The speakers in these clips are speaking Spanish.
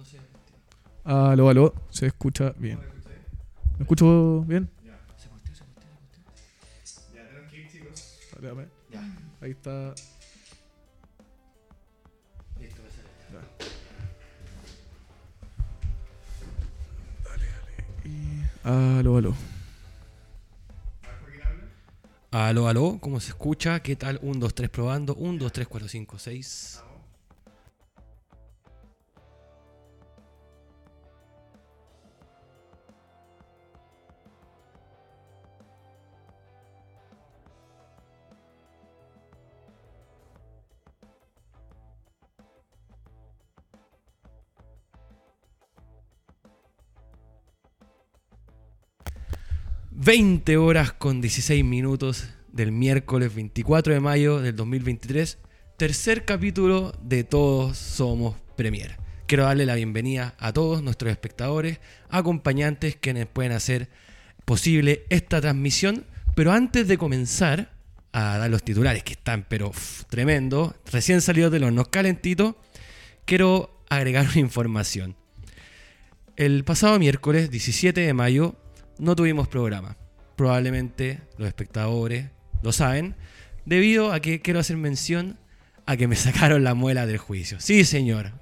no sé. Aló, aló, se escucha bien. ¿Me escucho bien? Se cortó, se cortó, se cortó. Ya tenemos que ir, chicos. Ya, Ahí está. listo, me sale. Ya. Dale, dale. Y... Aló, aló. Aló, aló, ¿cómo se escucha? ¿Qué tal? 1, 2, 3 probando. 1, 2, 3, 4, 5, 6. Vamos. Veinte horas con 16 minutos del miércoles 24 de mayo del 2023. Tercer capítulo de Todos Somos Premier. Quiero darle la bienvenida a todos nuestros espectadores, acompañantes quienes pueden hacer posible esta transmisión. Pero antes de comenzar a dar los titulares, que están pero tremendo, recién salidos del horno calentito, quiero agregar una información. El pasado miércoles 17 de mayo no tuvimos programa. Probablemente los espectadores lo saben, debido a que quiero hacer mención a que me sacaron la muela del juicio. Sí, señor.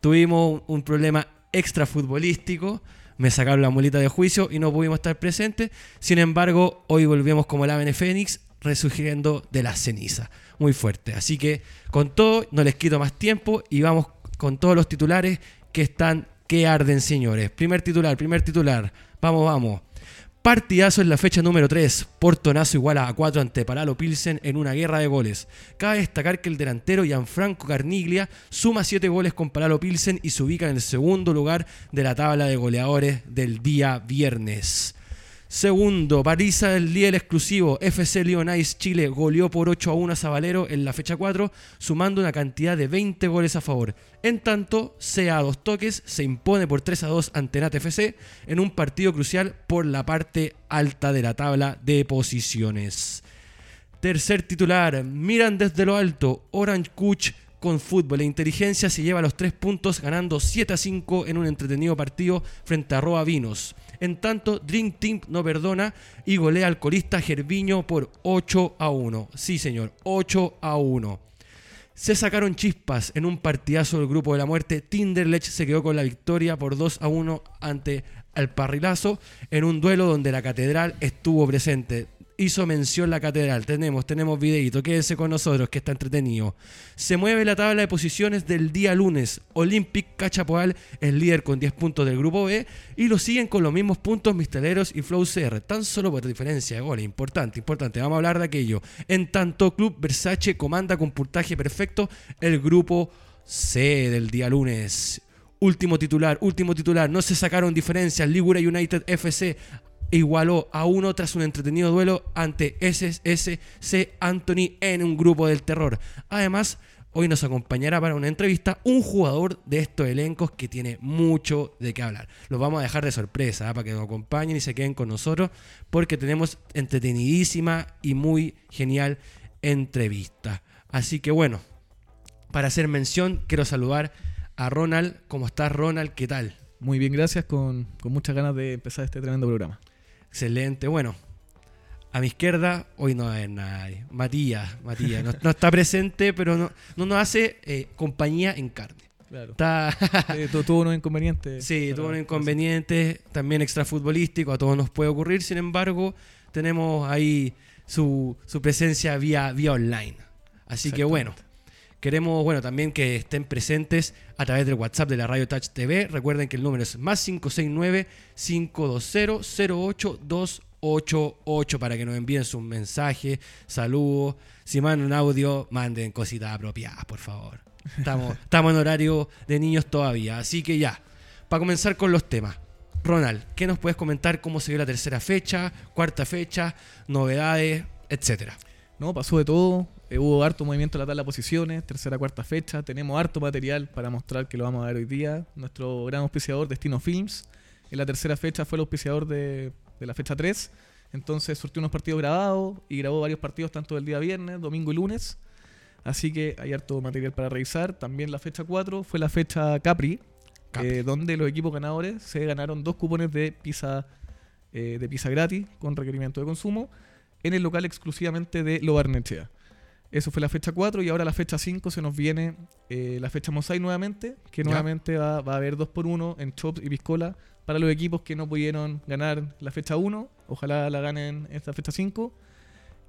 Tuvimos un, problema extrafutbolístico, me sacaron la muelita de juicio y no pudimos estar presentes. Sin embargo, hoy volvemos como el ave fénix, resurgiendo de la ceniza. Muy fuerte. Así que con todo, no les quito más tiempo y vamos con todos los titulares que están que arden, señores. Primer titular, primer titular. Vamos, vamos. Partidazo en la fecha número 3. Portonazo igual a 4 ante Palalo Pilsen en una guerra de goles. Cabe destacar que el delantero Gianfranco Carniglia suma 7 goles con Palalo Pilsen y se ubica en el segundo lugar de la tabla de goleadores del día viernes. Segundo, Parisa del día el exclusivo. FC Leonice Chile goleó por 8 a 1 a Zabalero en la fecha 4, sumando una cantidad de 20 goles a favor. En tanto, CA dos toques se impone por 3 a 2 ante Nat FC en un partido crucial por la parte alta de la tabla de posiciones. Tercer titular, miran desde lo alto, Orange Coach con fútbol e inteligencia se lleva los 3 puntos ganando 7 a 5 en un entretenido partido frente a Roa Vinos. En tanto, Dream Team no perdona y golea al colista Gerviño por 8 a 1. Sí, señor, 8 a 1. Se sacaron chispas en un partidazo del grupo de la muerte. Tinderlech se quedó con la victoria por 2 a 1 ante el Parrilazo en un duelo donde la catedral estuvo presente. Hizo mención la catedral. Tenemos, tenemos videito. Quédense con nosotros que está entretenido. Se mueve la tabla de posiciones del día lunes. Olympic Cachapoal es líder con 10 puntos del grupo B y lo siguen con los mismos puntos Misteleros y Flow CR. Tan solo por diferencia de goles. Importante, importante. Vamos a hablar de aquello. En tanto, Club Versace comanda con puntaje perfecto el grupo C del día lunes. Último titular, último titular. No se sacaron diferencias. Ligura United FC igualó a uno tras un entretenido duelo ante SSC Anthony en un grupo del terror. Además, hoy nos acompañará para una entrevista un jugador de estos elencos que tiene mucho de qué hablar. Los vamos a dejar de sorpresa ¿eh? para que nos acompañen y se queden con nosotros porque tenemos entretenidísima y muy genial entrevista. Así que bueno, para hacer mención quiero saludar a Ronald. ¿Cómo estás Ronald? ¿Qué tal? Muy bien, gracias. Con, con muchas ganas de empezar este tremendo programa. Excelente. Bueno, a mi izquierda hoy no hay nadie. Matías, Matías. No, no está presente, pero no, no nos hace eh, compañía en carne. Claro. Está, Eh, tu- tuvo unos inconvenientes. sí, tuvo un inconveniente también extrafutbolístico, a todos nos puede ocurrir. Sin embargo, tenemos ahí su, su presencia vía, vía online. Así que bueno, queremos bueno también que estén presentes a través del WhatsApp de la Radio Touch TV. Recuerden que el número es más 569-520-08288 para que nos envíen sus mensajes, saludos. Si mandan un audio, manden cositas apropiadas, por favor. Estamos, estamos en horario de niños todavía. Así que ya, para comenzar con los temas. Ronald, ¿qué nos puedes comentar cómo se dio la tercera fecha, cuarta fecha, novedades, etcétera? No, pasó de todo. Eh, hubo harto movimiento en la tabla de posiciones, tercera, cuarta fecha. Tenemos harto material para mostrar que lo vamos a ver hoy día. Nuestro gran auspiciador, Destino Films, en la tercera fecha fue el auspiciador de, de la fecha 3. Entonces surtió unos partidos grabados y grabó varios partidos tanto del día viernes, domingo y lunes. Así que hay harto material para revisar. También la fecha 4 fue la fecha Capri, eh, donde los equipos ganadores se ganaron dos cupones de pizza, eh, de pizza gratis con requerimiento de consumo en el local exclusivamente de Lo Barnechea. Eso fue la fecha 4 y ahora la fecha 5 se nos viene eh, la fecha Mosaic nuevamente, que nuevamente va, va a haber 2x1 en Chops y Piscola para los equipos que no pudieron ganar la fecha 1. Ojalá la ganen esta fecha 5.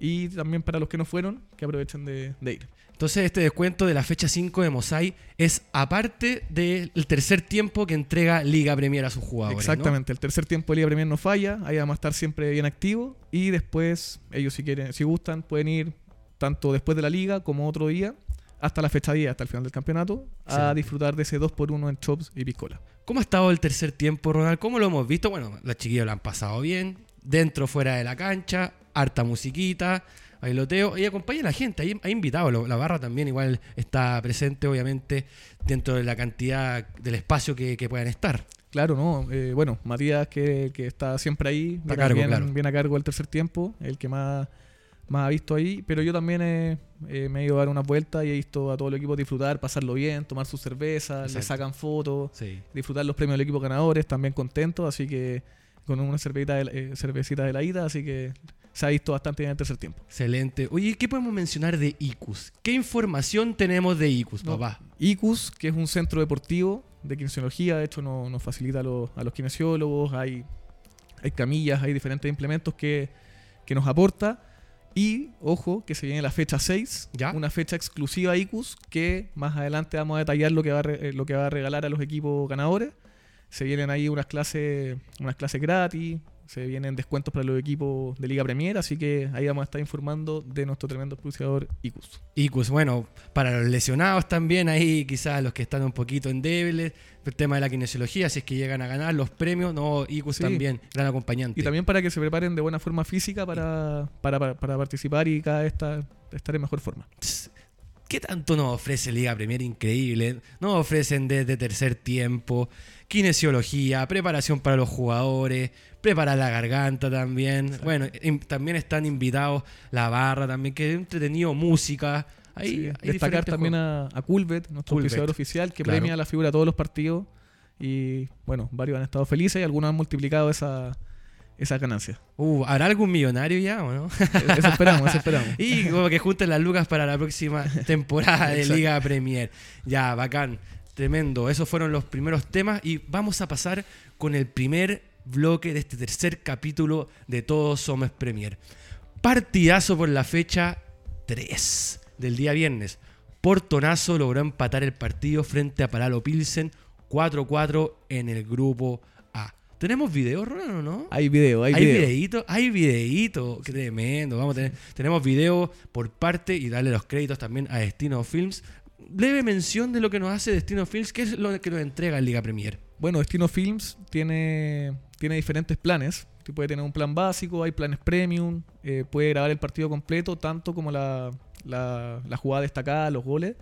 Y también para los que no fueron, que aprovechen de, de ir. Entonces este descuento de la fecha 5 de Mosai es aparte del tercer tiempo que entrega Liga Premier a sus jugadores. ¿no? Exactamente, el tercer tiempo de Liga Premier no falla, ahí vamos a estar siempre bien activos y después ellos si quieren, si gustan, pueden ir tanto después de la liga como otro día hasta la fecha 10, hasta el final del campeonato, a disfrutar de ese 2x1 en Chops y Piscola. ¿Cómo ha estado el tercer tiempo, Ronald? ¿Cómo lo hemos visto? Bueno, los chiquillos lo han pasado bien, dentro, fuera de la cancha, harta musiquita, bailoteo, y acompaña a la gente, hay, hay invitados, la barra también igual está presente, obviamente, dentro de la cantidad del espacio que, que puedan estar. Claro, ¿no? Eh, bueno, Matías que, que está siempre ahí, Está cargo, claro. bien a cargo del tercer tiempo, el que más, más ha visto ahí, pero yo también he- eh, me he ido a dar una vuelta y he visto a todo el equipo disfrutar, pasarlo bien, tomar sus cervezas, le Exacto. sacan fotos. Sí. disfrutar los premios del equipo ganadores, también contentos, así que con una cervecita de, eh, cervecita de la ida, así que se ha visto bastante bien el tercer tiempo. Excelente. Oye, ¿qué podemos mencionar de ICUS? ¿Qué información tenemos de ICUS, No. papá? ICUS, que es un centro deportivo de kinesiología, de hecho no- nos facilita a los, a los kinesiólogos, hay, hay camillas, hay diferentes implementos que, que nos aporta. Y, ojo, que se viene la fecha 6, Ya. una fecha exclusiva ICUS, que más adelante vamos a detallar lo que va a, re- eh, lo que va a regalar a los equipos ganadores. Se vienen ahí unas clases, unas clases gratis, se vienen descuentos para los equipos de Liga Premier, así que ahí vamos a estar informando de nuestro tremendo auspiciador ICUS. ICUS, bueno, para los lesionados también, ahí quizás los que están un poquito endebles, el tema de la kinesiología, si es que llegan a ganar los premios, no, ICUS Sí. también, gran acompañante. Y también para que se preparen de buena forma física para, para, para- para participar y cada vez estar, estar en mejor forma. ¿Qué tanto nos ofrece Liga Premier? Increíble. Nos ofrecen desde tercer tiempo, kinesiología, preparación para los jugadores, preparar la garganta también. Bueno, también están invitados la barra también, que es entretenido, música. Ahí, Sí, hay Destacar también juegos. a, a Culvet, nuestro auspiciador oficial, que claro. premia la figura de todos los partidos. Y bueno, varios han estado felices y algunos han multiplicado esa, esas ganancias. Uh, ¿Habrá algún millonario ya o no? Eso esperamos, eso esperamos. Y como que junten las lucas para la próxima temporada de. Liga Premier. Ya, bacán. Tremendo. Esos fueron los primeros temas. Y vamos a pasar con el primer bloque de este tercer capítulo de Todos Somos Premier. Partidazo por la fecha 3 del día viernes. Portonazo logró empatar el partido frente a Palalo Pilsen 4-4 en el grupo A. ¿Tenemos video, Ronald, o no? Hay video, hay, Hay video. videíto, hay videíto, qué tremendo. Vamos a tener, tenemos video por parte y darle los créditos también a Destino Films. Breve mención de lo que nos hace Destino Films, que es lo que nos entrega en Liga Premier. Bueno, Destino Films tiene, tiene diferentes planes. Tú puede tener un plan básico, hay planes premium, eh, puede grabar el partido completo, tanto como la, la- la jugada destacada, los goles.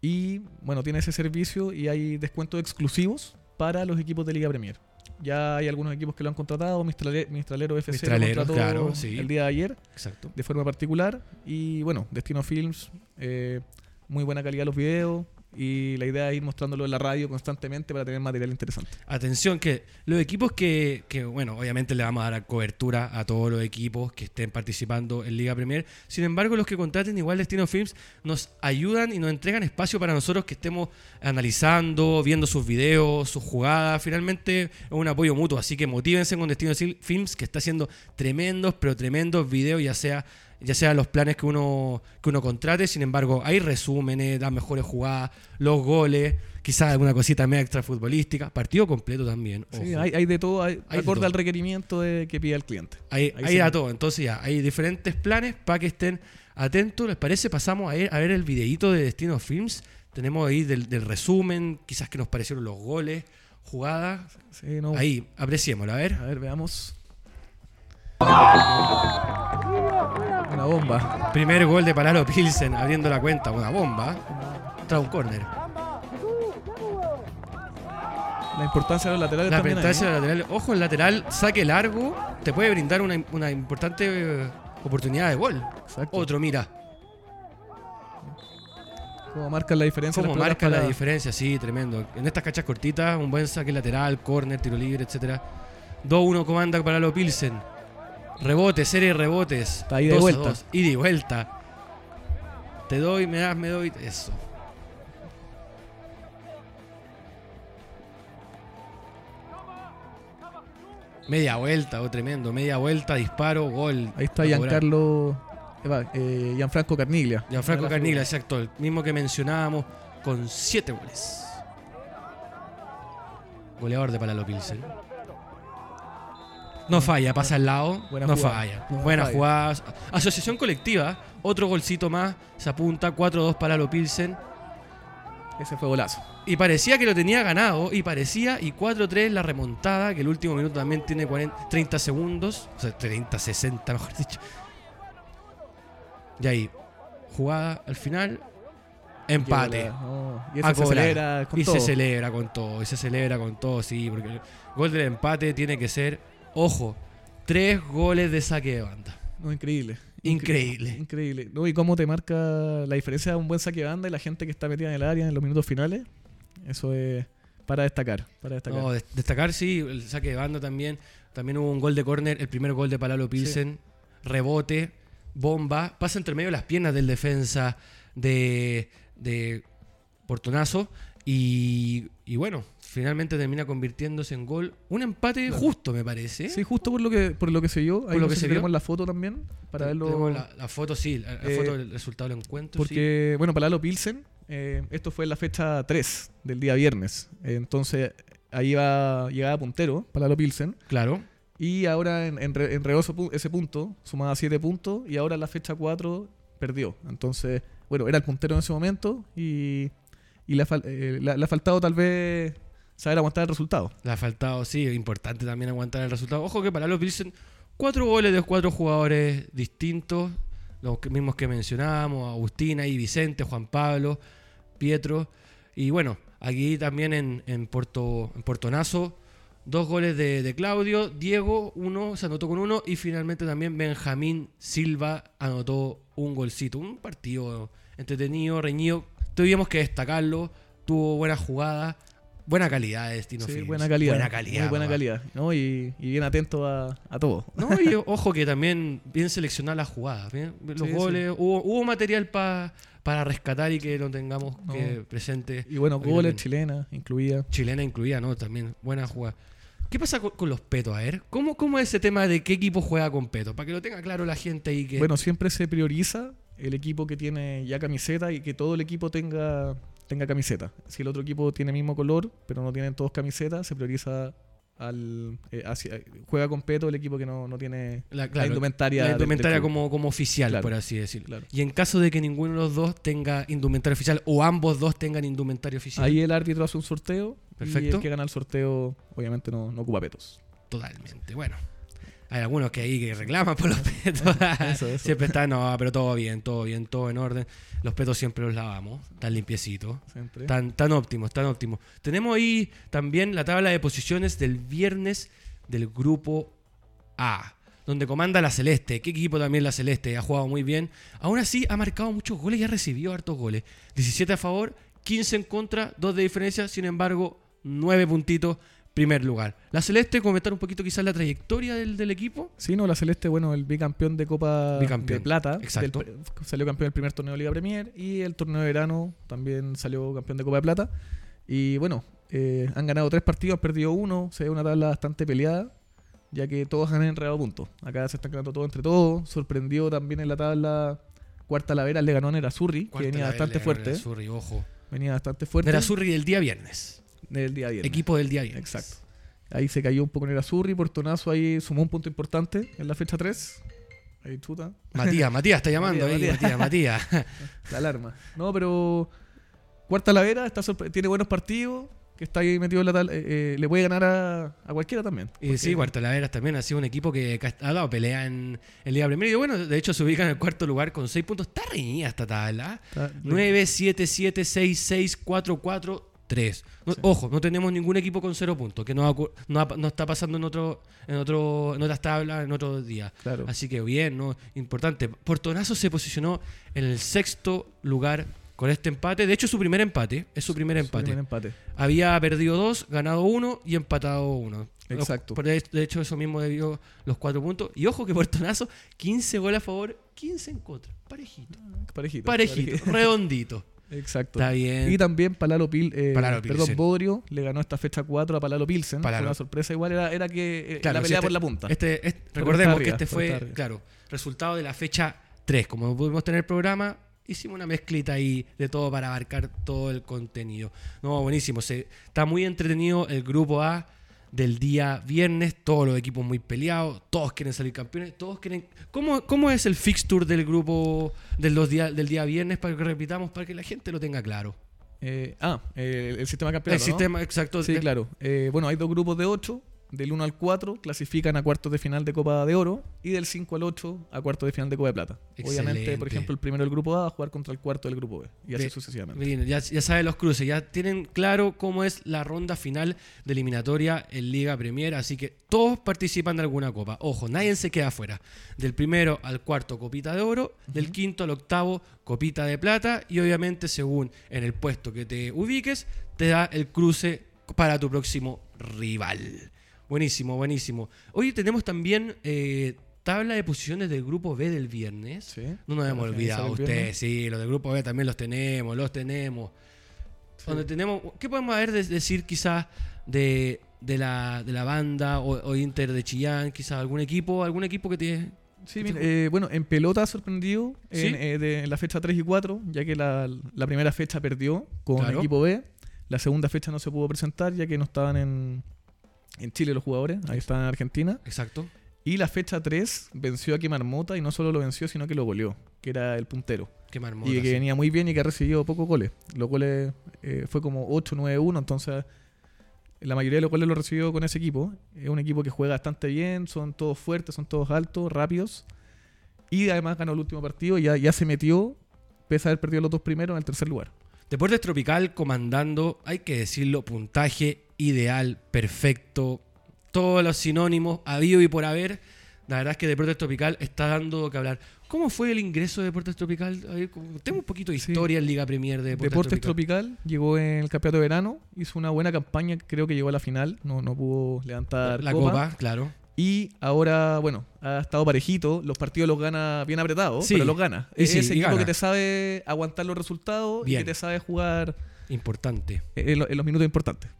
Y bueno, tiene ese servicio y hay descuentos exclusivos para los equipos de Liga Premier. Ya hay algunos equipos que lo han contratado, Mistrale- Mistralero FC Mistralero, lo contrató claro, sí. el día de ayer Exacto. de forma particular. Y bueno, Destino Films, eh, muy buena calidad los videos. Y la idea es ir mostrándolo en la radio constantemente para tener material interesante. Atención, que los equipos que, que, bueno, obviamente le vamos a dar cobertura a todos los equipos que estén participando en Liga Premier. Sin embargo, los que contraten igual Destino Films nos ayudan y nos entregan espacio para nosotros que estemos analizando, viendo sus videos, sus jugadas. Finalmente es un apoyo mutuo, así que motívense con Destino Films que está haciendo tremendos, pero tremendos videos, ya sea ya sea los planes que uno que uno contrate, sin embargo, hay resúmenes, las mejores jugadas, los goles, quizás alguna cosita media extra futbolística, partido completo también. Sí, hay, hay de todo, hay, Hay de acorde todo. al requerimiento de, que pide el cliente. Hay, Ahí hay a todo. Entonces ya, hay diferentes planes para que estén atentos. ¿Les parece? Pasamos a ver, a ver el videíto de Destino Films. Tenemos ahí del, del resumen, quizás que nos parecieron los goles, jugadas. Sí, no, Ahí, apreciémoslo, a ver. A ver, veamos. Una bomba. Primer gol de Palalo Pilsen abriendo la cuenta, una bomba. Trae un córner. La importancia de los laterales La también. ahí, ventaja ¿no? del lateral. Ojo, el lateral, saque largo, te puede brindar una, una importante eh, oportunidad de gol. Exacto. Otro, mira. Cómo marcan la diferencia. ¿Cómo marca la diferencia? Sí, tremendo. En estas cachas cortitas, un buen saque lateral, córner, tiro libre, etcétera. 2-1 comanda para lo Pilsen. Rebote, serie de rebotes. Está ida y 2 a vuelta. 2. Ida y vuelta. Te doy, me das, me doy. Eso. Media vuelta, oh, tremendo. Media vuelta, disparo, gol. Ahí está. Giancarlo. eh, Gianfranco Carniglia. Gianfranco de Carniglia, exacto. El mismo que mencionábamos, con 7 goles. Goleador de Palalo Pilsen. No falla, pasa al lado. Buena no jugada. falla. No Buena falla. jugada. Asociación colectiva. Otro golcito más. Se apunta. 4-2 Palalo Pilsen. Ese fue golazo. Y parecía que lo tenía ganado. Y parecía. Y 4-3 la remontada. Que el último minuto también tiene 40 30 segundos. O sea, 30, 60, mejor dicho. Y ahí. Jugada al final. Empate. No. Y A se cobrar. celebra con y todo. se celebra con todo. Y se celebra con todo, sí. Porque el gol del empate tiene que ser. Ojo. Tres goles de saque de banda. No, increíble. Increíble. Increíble. No, y cómo te marca la diferencia de un buen saque de banda y la gente que está metida en el área en los minutos finales. Eso es para destacar. Para destacar. No, des- destacar, sí, el saque de banda también. También hubo un gol de córner, el primer gol de Palalo Pilsen. Rebote, bomba, pasa entre medio las piernas del defensa de, de Portonazo. Y, y bueno, finalmente termina convirtiéndose en gol. Un empate Claro. justo, me parece. Sí, justo por lo que, por lo que se vio. Ahí lo no que se vio. la foto también para verlo. Tenemos la, la foto, sí, la, la Eh, foto del resultado del encuentro. sí. Porque, bueno, Palalo Pilsen, eh, esto fue en la fecha 3 del día viernes. Eh, entonces, ahí iba, llegaba puntero, Palalo Pilsen. Claro. Y ahora en, en, re- enredó ese pu- ese punto, sumaba 7 puntos. Y ahora en la fecha 4 perdió. Entonces, bueno, era el puntero en ese momento. Y, y le, ha fal- eh, le ha- faltado tal vez saber aguantar el resultado. Le ha faltado, sí, importante también aguantar el resultado. Ojo que para los Pilsen, cuatro goles de cuatro jugadores distintos, los mismos que mencionábamos, Agustina y Vicente, Juan Pablo, Pietro. Y bueno, aquí también en, en, Puerto, en Portonazo, dos goles de, de Claudio, Diego, uno se anotó con uno, y finalmente también Benjamín Silva anotó un golcito. Un partido entretenido, reñido. Tuvimos que destacarlo, tuvo buena jugada. Buena calidad de Destino Sí, Films. buena calidad. Buena calidad. Muy buena papá. calidad. ¿no? Y, y bien atento a, a todo. No, y ojo que también bien seleccionar las jugadas. bien, Los Sí, goles, Hubo, hubo material pa- para rescatar y que lo tengamos No. que presente. Y bueno, goles también. chilenas incluía. Chilena incluida, ¿no? También buena jugada. ¿Qué pasa con, con los petos? A ver, ¿cómo, ¿cómo es ese tema de qué equipo juega con peto? Para que lo tenga claro la gente ahí que... Bueno, siempre se prioriza el equipo que tiene ya camiseta y que todo el equipo tenga, tenga camiseta. Si el otro equipo tiene mismo color, pero no tienen todos camiseta, se prioriza al eh, hacia- juega con peto el equipo que no, no tiene la, indumentaria. la indumentaria como, como oficial, Claro. por así decirlo. Claro. Y en caso de que ninguno de los dos tenga indumentaria oficial o ambos dos tengan indumentaria oficial, Ahí el árbitro hace un sorteo y Perfecto. el que gana el sorteo obviamente no, no ocupa petos. totalmente. Bueno, hay algunos que ahí que reclaman por los petos. Eso, eso. Siempre está, no, pero todo bien, todo bien, todo en orden. Los petos siempre los lavamos, tan limpiecitos, Siempre. tan, tan óptimos, tan óptimos. Tenemos ahí también la tabla de posiciones del viernes del grupo A, donde comanda la Celeste. ¿Qué equipo también la Celeste? Ha jugado muy bien. Aún así, ha marcado muchos goles y ha recibido hartos goles. 17 a favor, 15 en contra, 2 de diferencia. Sin embargo, 9 puntitos, primer lugar. La Celeste, comentar un poquito quizás la trayectoria del, del equipo. Sí, no, la Celeste, bueno, el bicampeón de Copa Bicampeón, de Plata. exacto. del- salió campeón del primer torneo de Liga Premier y el torneo de verano también salió campeón de Copa de Plata. Y bueno, eh, han ganado tres partidos, han perdido uno. Se ve una tabla bastante peleada, ya que todos han enredado puntos. Acá se están ganando todo entre todos. Sorprendió también en la tabla Cuarta Lavera, le ganó a Nerazzurri, que venía bastante fuerte. Nerazzurri, ojo. Venía bastante fuerte. Nerazzurri del día viernes. Del día viernes. Equipo del día viernes. Exacto. Ahí se cayó un poco Nerazzurri, Portonazo ahí sumó un punto importante en la fecha 3. Ahí chuta. Matías, Matías está llamando Matías, ahí, Matías, Matías. La alarma. No, pero Cuarta Lavera está tiene buenos partidos, que está ahí metido en la tal, eh, eh, le puede ganar a, a cualquiera también. Y sí, Guartalaveras también ha sido un equipo que ha dado pelea en el Liga Premier. Y bueno, de hecho se ubica en el cuarto lugar con 6 puntos. Está reñida esta tabla. está- 9, 7, 7, 6, 6, 4, 4, 3. No- Sí. Ojo, no tenemos ningún equipo con 0 puntos, que no, no, no está pasando en otro, en otro, en otras tablas, en otros días. Claro. Así que bien, ¿no? Importante. Portonazo se posicionó en el sexto lugar con este empate. De hecho, su primer empate. Es su primer Su empate. primer empate. Había perdido dos, ganado uno y empatado uno. Exacto. De hecho, eso mismo debió los cuatro puntos. Y ojo que Puertonazo, 15 goles a favor, 15 en contra. Parejito. Parejito. Parejito, redondito. Exacto. Está bien. Y también Palalo, Pil, eh, Palalo perdón. Bodrio le ganó esta fecha 4 a Palalo Pilsen. Palalo. Fue Una sorpresa igual era, era que eh, Claro, la si pelea este- por la punta. Este, este- recordemos que este fue, claro, resultado de la fecha 3. Como no pudimos tener programa, hicimos una mezclita ahí de todo para abarcar todo el contenido. No, buenísimo. Se, está muy entretenido el grupo A del día viernes. Todos los equipos muy peleados. Todos quieren salir campeones. Todos quieren. ¿Cómo, cómo es el fixture del grupo de los día- del día viernes? Para que repitamos, para que la gente lo tenga claro. Eh, ah, eh, el sistema campeonato. el ¿no? sistema exacto. Sí, claro. Eh, bueno, hay dos grupos de 8. Del 1 al 4 clasifican a cuartos de final de Copa de Oro. Y del 5 al 8 a cuartos de final de Copa de Plata. Obviamente, por ejemplo, el primero del grupo A va a jugar contra el cuarto del grupo B. Y así Bien. sucesivamente. Bien, ya, ya saben los cruces, ya tienen claro cómo es la ronda final de eliminatoria en Liga Premier, así que todos participan de alguna copa. Ojo, nadie se queda afuera. Del primero al cuarto, copita de oro, del quinto al octavo, copita de plata, y obviamente, según en el puesto que te ubiques, te da el cruce para tu próximo rival. Buenísimo, buenísimo. Hoy tenemos también eh, tabla de posiciones del grupo B del viernes. Sí. No nos hemos olvidado el ustedes, sí, los del grupo B también los tenemos, los tenemos. Donde tenemos, ¿qué podemos haber de- decir quizás de, de la, de la banda o, o Inter de Chillán, quizás algún equipo, algún equipo que te Sí, ¿Qué mira, eh, bueno, en pelota sorprendido ¿Sí? en, eh, de- en la fecha 3 y 4, ya que la, la primera fecha perdió con Claro. equipo B. La segunda fecha no se pudo presentar, ya que no estaban en, en Chile los jugadores, ahí estaban en Argentina. Exacto. Y la fecha 3 venció a Marmota y no solo lo venció, sino que lo goleó, que era el puntero. Qué marmota. y que sí. venía muy bien y que ha recibido pocos goles. Los goles eh, fue como 8-9-1, entonces la mayoría de los goles los recibió con ese equipo. Es un equipo que juega bastante bien, son todos fuertes, son todos altos, rápidos. Y además ganó el último partido y ya, ya se metió, pese a haber perdido los dos primeros, en el tercer lugar. Deportes Tropical comandando, hay que decirlo, puntaje ideal, perfecto, todos los sinónimos, habido y por haber. La verdad es que Deportes Tropical está dando que hablar. ¿Cómo fue el ingreso de Deportes Tropical? Tengo un poquito de Sí. historia en Liga Premier de Deportes, Deportes Tropical. Tropical llegó en el campeonato de verano, hizo una buena campaña, creo que llegó a la final, no, no pudo levantar La copa. Copa, claro. Y ahora, bueno, ha estado parejito. Los partidos los gana bien apretados, Sí. pero los gana. Y Es sí, ese y equipo gana. que te sabe aguantar los resultados Bien. y que te sabe jugar Importante. en los minutos importantes.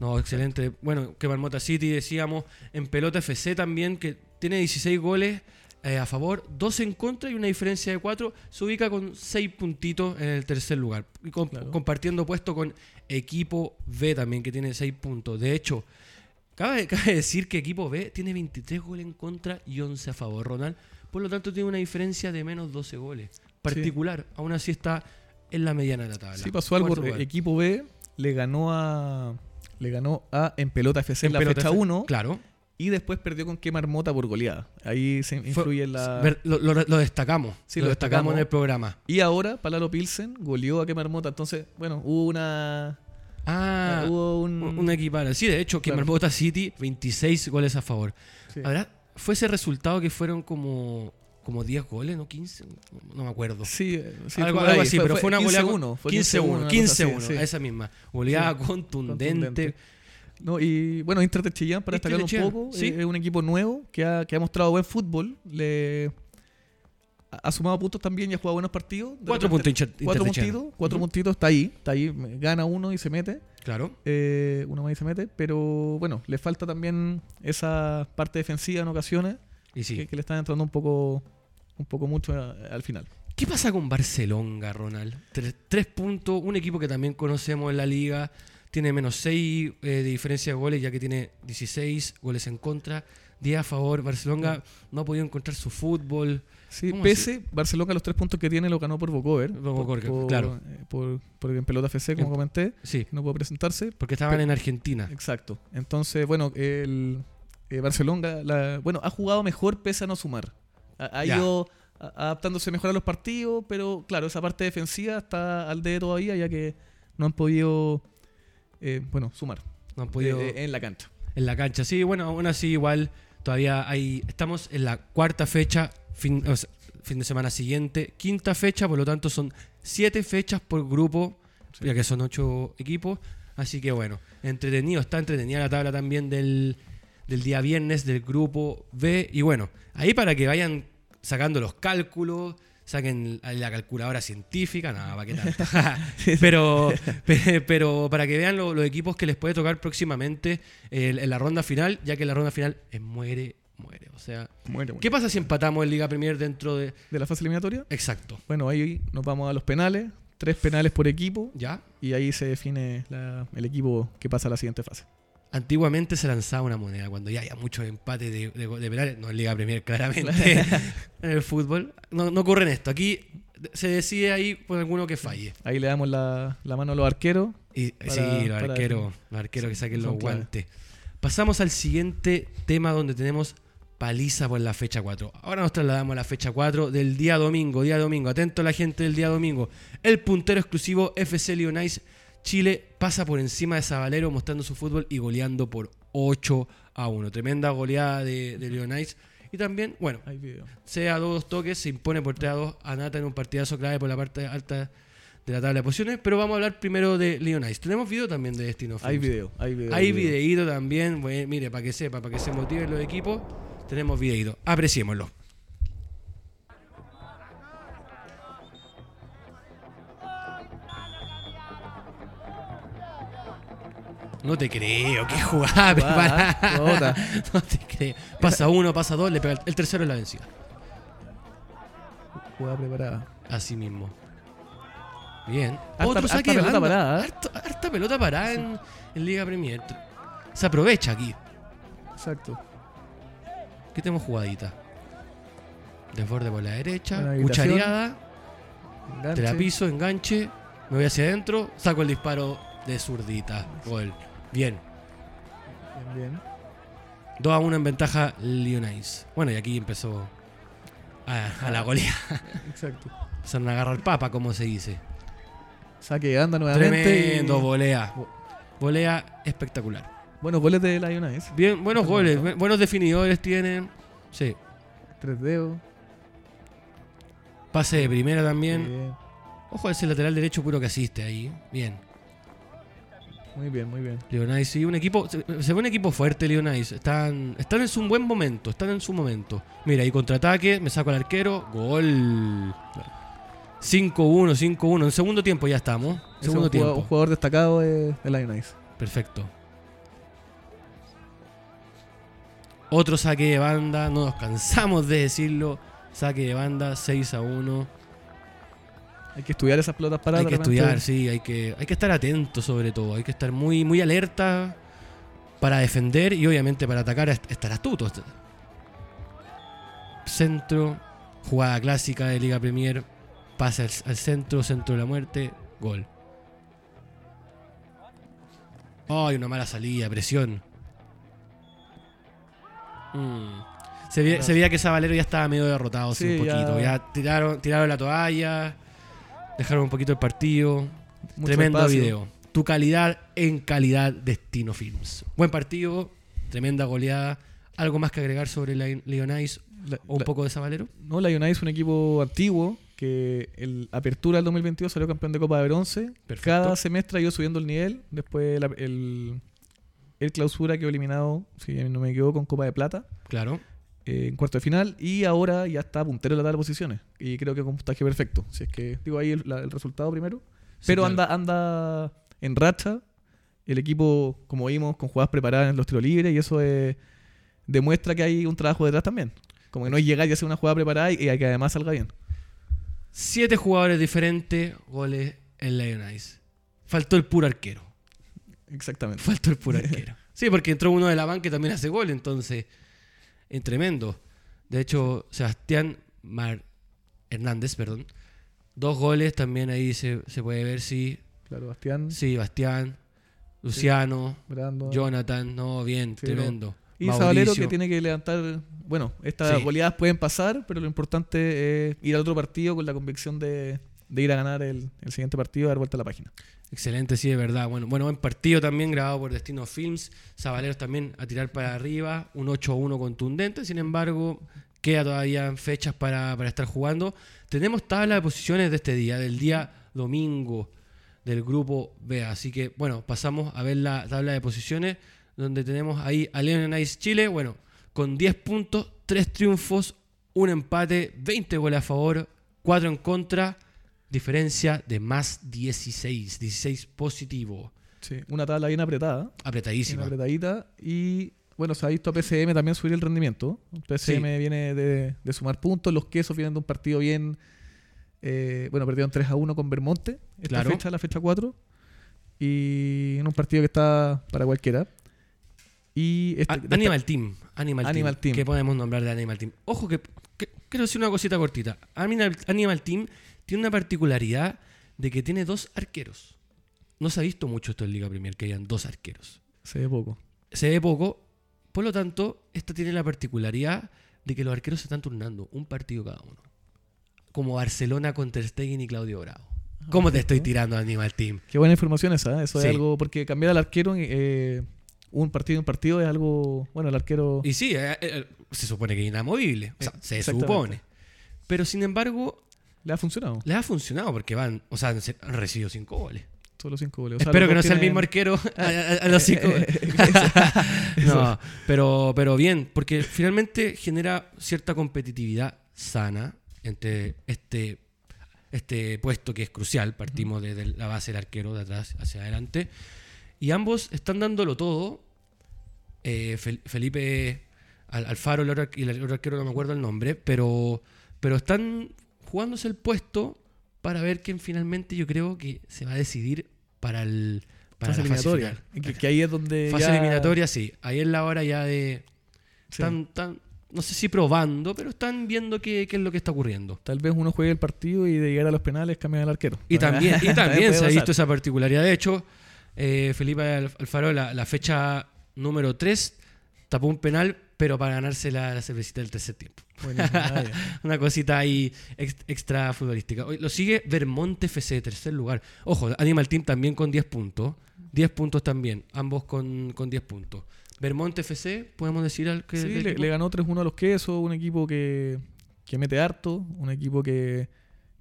No, excelente. Bueno, que Marmota City decíamos, en pelota FC también, que tiene 16 goles eh, a favor, 12 en contra y una diferencia de 4. Se ubica con 6 puntitos en el tercer lugar. Y com- Claro. compartiendo puesto con equipo B también, que tiene 6 puntos. De hecho, cabe, cabe decir que equipo B tiene 23 goles en contra y 11 a favor, Ronald. Por lo tanto, tiene una diferencia de menos 12 goles. Particular, aún así está en la mediana de la tabla. Sí, pasó algo. Eh, Equipo B le ganó a. Le ganó a En Pelota FC en, En la pelota fecha F- 1 Claro. y después perdió con Quemar Mota por goleada. Ahí se Fue- influye en la. Lo, lo- lo destacamos. Sí, lo, lo destacamos, destacamos. en el programa. Y ahora Palalo Pilsen goleó a Quemar Mota. Entonces, bueno, hubo una. Ah, hubo un. un, un equiparo. Sí, de hecho, que Claro. Marmota City, 26 goles a favor. sí. Ahora, fue ese resultado que fueron como, como 10 goles, ¿no? 15, no, me acuerdo. Sí, eh, sí, algo, así, pero fue una goleada. 15-1, fue 15-1, 15-1, 15-1, sí. a esa misma. Goleada Sí, contundente. contundente. No, y bueno, Inter de Chillán, para destacar un poco, sí. eh, es un equipo nuevo que ha, que ha mostrado buen fútbol. Le ha sumado puntos también y ha jugado buenos partidos. De Cuatro puntos Cuatro puntitos, cuatro Ujú. puntitos, está ahí, está ahí, gana uno y se mete, Claro. eh, uno más y se mete, pero bueno, le falta también esa parte defensiva en ocasiones Y sí. que, que le están entrando un poco, un poco mucho a- al final. ¿Qué pasa con Barcelona, Ronald? Tres, tres puntos, un equipo que también conocemos en la liga, tiene menos 6 de diferencia de goles, ya que tiene 16 goles en contra, 10 a favor. Barcelona no ha podido encontrar su fútbol. Sí, ¿Cómo pese, Barcelona los tres puntos que tiene lo ganó por Bocover. Por Bocover, claro. eh, Por, por en pelota FC, como En- comenté, Sí, no pudo presentarse. porque estaban en Argentina. Exacto. Entonces, bueno, el eh, Barcelona, la- bueno, ha jugado mejor pese a no sumar. Ha, ido a- adaptándose mejor a los partidos, pero claro, esa parte defensiva está al dedo todavía, ya que no han podido, eh, bueno, sumar No han podido eh, eh, en la cancha. en la cancha. Sí, bueno, aún así igual todavía hay... Estamos en la cuarta fecha, fin, o sea, fin de semana siguiente. Quinta fecha, por lo tanto son siete fechas por grupo, Sí. ya que son ocho equipos. Así que bueno, entretenido, está entretenida la tabla también del, del día viernes del grupo B. Y bueno, ahí para que vayan sacando los cálculos, saquen la calculadora científica, nada, para qué tanto. pero, pe- pero para que vean lo- los equipos que les puede tocar próximamente en la ronda final, ya que la ronda final es muere, muere. O sea, Muere, muere. ¿qué pasa si empatamos en Liga Premier dentro de... ¿De la fase eliminatoria? Exacto. Bueno, ahí nos vamos a los penales. Tres penales por equipo. ¿Ya? Y ahí se define la- el equipo que pasa a la siguiente fase. Antiguamente se lanzaba una moneda cuando ya había muchos empates de, de, de penales, no en Liga Premier claramente, en el fútbol. No, no ocurre en esto. Aquí se decide ahí por alguno que falle. Ahí le damos la, la mano a los arqueros. Y, Para- sí, los arqueros, los arqueros que saquen los clave. guantes. Pasamos al siguiente tema donde tenemos paliza por la fecha 4. Ahora nos trasladamos a la fecha 4 del día domingo. Día domingo, atento a la gente del día domingo. El puntero exclusivo FC Leonais Chile pasa por encima de Sabalero mostrando su fútbol y goleando por 8 a 1. Tremenda goleada de, de Leonais. Y también, bueno, Hay sea dos toques, se impone por 3 a 2 a Nata en un partidazo clave por la parte alta de la tabla de posiciones. Pero vamos a hablar primero de Leonice. Tenemos video también de Destino Hay Films. video. Hay video. Hay videíto también. Bueno, mire, para que sepa, para que se motiven los equipos, tenemos videíto. Apreciémoslo. No te creo, qué jugada, preparada. No te creo. Pasa uno, pasa dos, le pega el- el tercero es la vencida. Jugada preparada. Así mismo. Bien. Harta- Otro harta saque de pelota parada, ¿eh? Harta pelota parada en, en Liga Premier. Se aprovecha aquí. Exacto. ¿Qué tenemos jugadita? Desborde por la derecha. Cuchareada. Te la piso, enganche. Me voy hacia adentro. Saco el disparo de zurdita. Gol. Bien. Bien, bien. 2 a 1 en ventaja Lyonais. Bueno, y aquí empezó a, a la goleada. Exacto. Empezaron a agarrar papa, como se dice. Saque de banda nuevamente. Tremendo y- volea. Volea espectacular. Buenos goles de Lioness. Bien, buenos goles, momento. buenos definidores tienen. Sí. Tres dedos. Pase de primera también. Bien. Ojo ese lateral derecho puro que asiste ahí. Bien. Muy bien, muy bien. Leonais, sí, un equipo. Se, se ve un equipo fuerte, Leonais. Están, están en su buen momento. Están en su momento. Mira, ahí contraataque, me saco al arquero. Gol. 5-1, 5-1. En segundo tiempo ya estamos. Segundo un, jugador, tiempo. un jugador destacado de, de Lioness. Perfecto. Otro saque de banda, no nos cansamos de decirlo. Saque de banda, 6 a 1. Hay que estudiar esas pelotas paradas. Hay que estudiar, sí, hay que, hay que estar atento sobre todo. Hay que estar muy, muy alerta para defender y obviamente para atacar est- estar astuto. Centro, jugada clásica de Liga Premier, pase al, al centro, centro de la muerte, gol. Ay, una mala salida, presión. Mm. Se, veía, que Sabalero ya estaba medio derrotado sí, un ya- poquito. Ya, tiraron, tiraron la toalla, dejaron un poquito el partido. Mucho Tremendo espacio. video. Tu calidad en calidad Destino Films. Buen partido, tremenda goleada. ¿Algo más que agregar sobre La- o un poco de Sabalero? No, Lioness es un equipo antiguo que el Apertura del 2022 salió campeón de Copa de Bronce. Perfecto. Cada semestre ha ido subiendo el nivel. Después la- el, el clausura quedó eliminado, si no me equivoco, con Copa de Plata Claro. Eh, en cuarto de final. Y ahora ya está puntero en la tabla de posiciones. Y creo que con puntaje perfecto. Si es que digo ahí el, la- el resultado primero. Sí, Pero claro. anda, anda en racha. El equipo, como vimos, con jugadas preparadas en los tiros libres. Y eso eh, demuestra que hay un trabajo detrás también. Como que no es llegar y hacer una jugada preparada y, y que además salga bien. Siete jugadores diferentes, goles en Leonice. Faltó el puro arquero. Exactamente. Faltó el puro arquero. Sí, porque entró uno de la banca y también hace gol, entonces. Es tremendo. De hecho, Sebastián Mar Hernández, perdón. Dos goles también ahí se, se puede ver, sí. Claro, Bastián, Sí, Bastián, Luciano. Jonathan, no, bien, Sí, tremendo. y. Sabalero que tiene que levantar. Bueno, estas Sí. goleadas pueden pasar, pero lo importante es ir al otro partido con la convicción de, de ir a ganar el, el siguiente partido y dar vuelta a la página. Excelente, sí, de verdad. Bueno, bueno, buen partido también grabado por Destino Films. Sabaleros también a tirar para arriba. Un 8-1 contundente. Sin embargo, queda todavía fechas para, para estar jugando. Tenemos tabla de posiciones de este día, del día domingo del grupo B. Así que, bueno, pasamos a ver la tabla de posiciones, donde tenemos ahí a Leon Nice Chile, bueno, con 10 puntos, 3 triunfos, un empate, 20 goles a favor, 4 en contra, diferencia de más 16, 16 positivo. Sí, una tabla bien apretada. Bien Apretadísima. apretadita. Y bueno, se ha visto a PCM también subir el rendimiento. PCM viene de, de sumar puntos. Los quesos vienen de un partido bien. eh, bueno, perdieron 3 a 1 con Vermonte. Esta Claro. fecha, la fecha 4. Y en un partido que está para cualquiera. Y este, A- Animal Team. Animal, Animal Team. Team. ¿Qué podemos nombrar de Animal Team? Ojo que, que- quiero decir una cosita cortita. Animal, Animal Team tiene una particularidad de que tiene dos arqueros. No se ha visto mucho esto en Liga Premier, que hayan dos arqueros. se ve poco. Se ve poco. Por lo tanto, esta tiene la particularidad de que los arqueros se están turnando un partido cada uno. Como Barcelona con Ter Stegen y Claudio Bravo. ¿Cómo te estoy tirando Animal Team? Qué buena información esa. ¿eh? Eso Sí. es algo. Porque cambiar al arquero. eh, un partido un partido es algo. Bueno, el arquero. Y sí, eh, eh, se supone que es inamovible. O sea, se supone. Pero sin embargo, Le ha funcionado. les ha funcionado porque van, o sea, han recibido cinco goles. Solo cinco goles. O sea, Espero que no sea el mismo arquero a, a- a los cinco goles. no, pero, pero bien, porque finalmente genera cierta competitividad sana entre este, este puesto que es crucial. Partimos desde la base del arquero de atrás hacia adelante. Y ambos están dándolo todo. Eh, Fel- Felipe Al- Alfaro el otro ar- y el otro arquero no me acuerdo el nombre, pero, pero están jugándose el puesto para ver quién finalmente yo creo que se va a decidir para el para Fase la fase eliminatoria. final. Que, que ahí es donde. Fase ya- eliminatoria, sí. Ahí es la hora ya de. sí. Están, están- no sé si probando, pero están viendo qué, qué es lo que está ocurriendo. Tal vez uno juegue el partido y de llegar a los penales cambian el arquero. Y también, y también se ha visto esa particularidad. De hecho, eh, Felipe Al- Alfaro, la, la fecha número 3, tapó un penal, pero para ganarse la, la cervecita del tercer tiempo. Ya. Una cosita ahí ex- extra futbolística. Hoy Lo sigue Vermonte FC, tercer lugar. Ojo, Animal Team también con 10 puntos. 10 puntos también, ambos con, con 10 puntos. Vermonte FC, podemos decir al que. Sí, le ganó 3-1 a los quesos, un equipo que, que mete harto, un equipo que,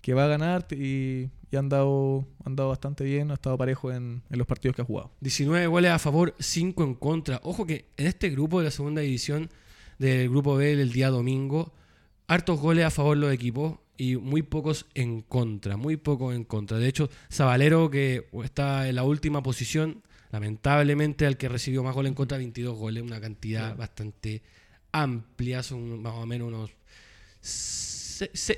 que va a ganar y, y han, dado, han dado bastante bien, ha estado parejo en, en los partidos que ha jugado. 19 goles a favor, 5 en contra. Ojo que en este grupo de la segunda división del grupo B del día domingo, hartos goles a favor los equipos y muy pocos en contra, muy pocos en contra. De hecho, Zabalero, que está en la última posición, lamentablemente al que recibió más goles en contra, 22 goles, una cantidad bastante amplia, son más o menos unos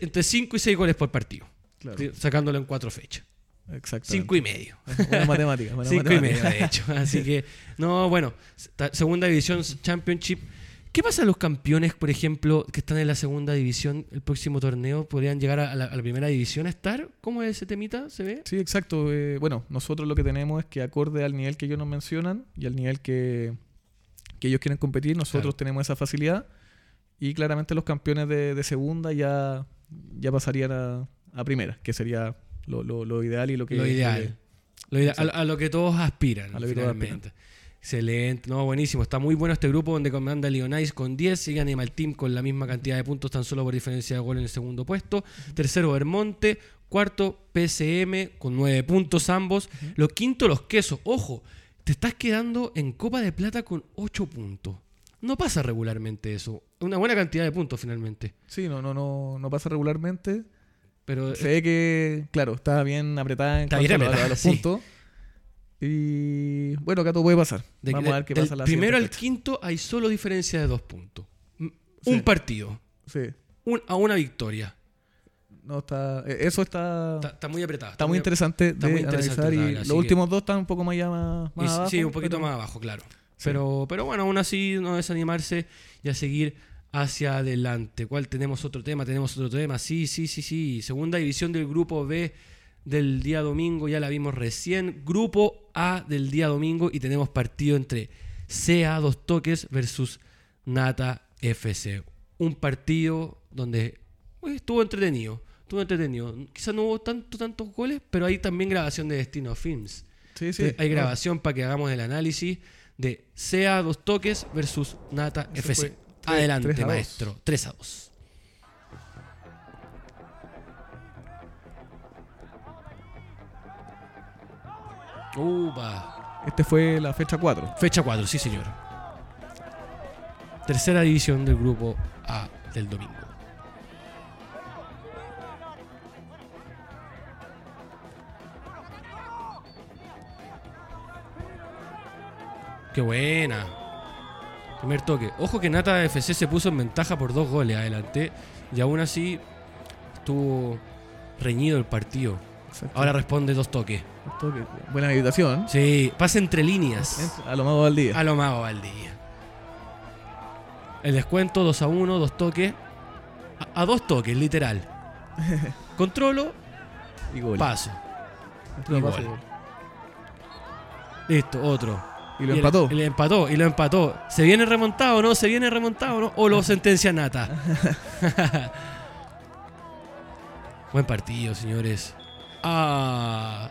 entre 5 y 6 goles por partido, Claro, sacándolo en 4 fechas. exactamente. 5 y medio. Buena matemática. buena Cinco y medio, de hecho. Así que, no, bueno, segunda división Championship. ¿Qué pasa a los campeones, por ejemplo, que están en la segunda división el próximo torneo? ¿Podrían llegar a la, a la primera división a estar? ¿Cómo es ese temita? ¿Se ve? Sí, exacto. eh, bueno, nosotros lo que tenemos es que acorde al nivel que ellos nos mencionan y al nivel que, que ellos quieren competir, nosotros Claro. tenemos esa facilidad y claramente los campeones de, de segunda ya, ya pasarían a, a primera, que sería lo, lo- lo ideal y lo que... lo ideal. Lo a, a lo que todos aspiran. A lo que todos finalmente. Excelente, no, buenísimo. Está muy bueno este grupo donde comanda Leonice con 10, sigue Animal Team con la misma cantidad de puntos, tan solo por diferencia de gol en el segundo puesto. Tercero, Vermonte. Cuarto, PCM con 9 puntos ambos. Los quinto, los quesos. Ojo, te estás quedando en Copa de Plata con 8 puntos. No pasa regularmente eso. Una buena cantidad de puntos finalmente. Sí, no, no, no, no pasa regularmente. Pero Se ve que, claro, está bien apretada en Está cuanto bien a, los sí. puntos. Y bueno, acá todo puede pasar. de- Vamos de- a ver qué del pasa la primero al fecha. quinto hay solo diferencia de 2 puntos. Sí. Un partido. Sí, un- a una victoria. no está, eh, eso está, Está, está muy apretado. está muy interesante está de muy interesante analizar y los que- últimos dos están un poco más, ya más, más Y sí, abajo, sí, un poquito pero- más abajo, claro. Sí. Pero, pero bueno, aún así no desanimarse y a seguir hacia adelante. ¿Cuál tenemos otro tema? Tenemos otro tema. Sí, sí, sí, sí. Segunda división del grupo B del día domingo, ya la vimos recién. Grupo A del día domingo y tenemos partido entre CA Dos Toques versus Nata FC. Un partido donde uy, estuvo entretenido. Estuvo entretenido. Quizás no hubo tanto, tantos goles, pero hay también grabación de Destino Films. Sí, sí. Hay grabación para que hagamos el análisis de SEA dos toques versus Nata Eso FC. fue 3, Adelante, 3 maestro. 3 a 2. Upa. Este fue la fecha 4. Fecha 4, sí, señor. Tercera división del grupo A del domingo. Qué buena. Primer toque. Ojo que Nata FC se puso en ventaja por dos goles adelante. Y aún así estuvo reñido el partido. Ahora responde dos toques. Toque. Buena meditación. Sí, pasa entre líneas. A lo mago al día. A lo mago Valdivia. El descuento 2 a 1, dos toques. A, a dos toques, literal. Controlo, Y gol. paso. Y paso gol. y gol. Listo, otro. Y lo empató. Y lo empató, y lo empató. ¿Se viene remontado no? ¿Se viene remontado no? ¿O lo sentencia Nata? Buen partido, señores. Ah,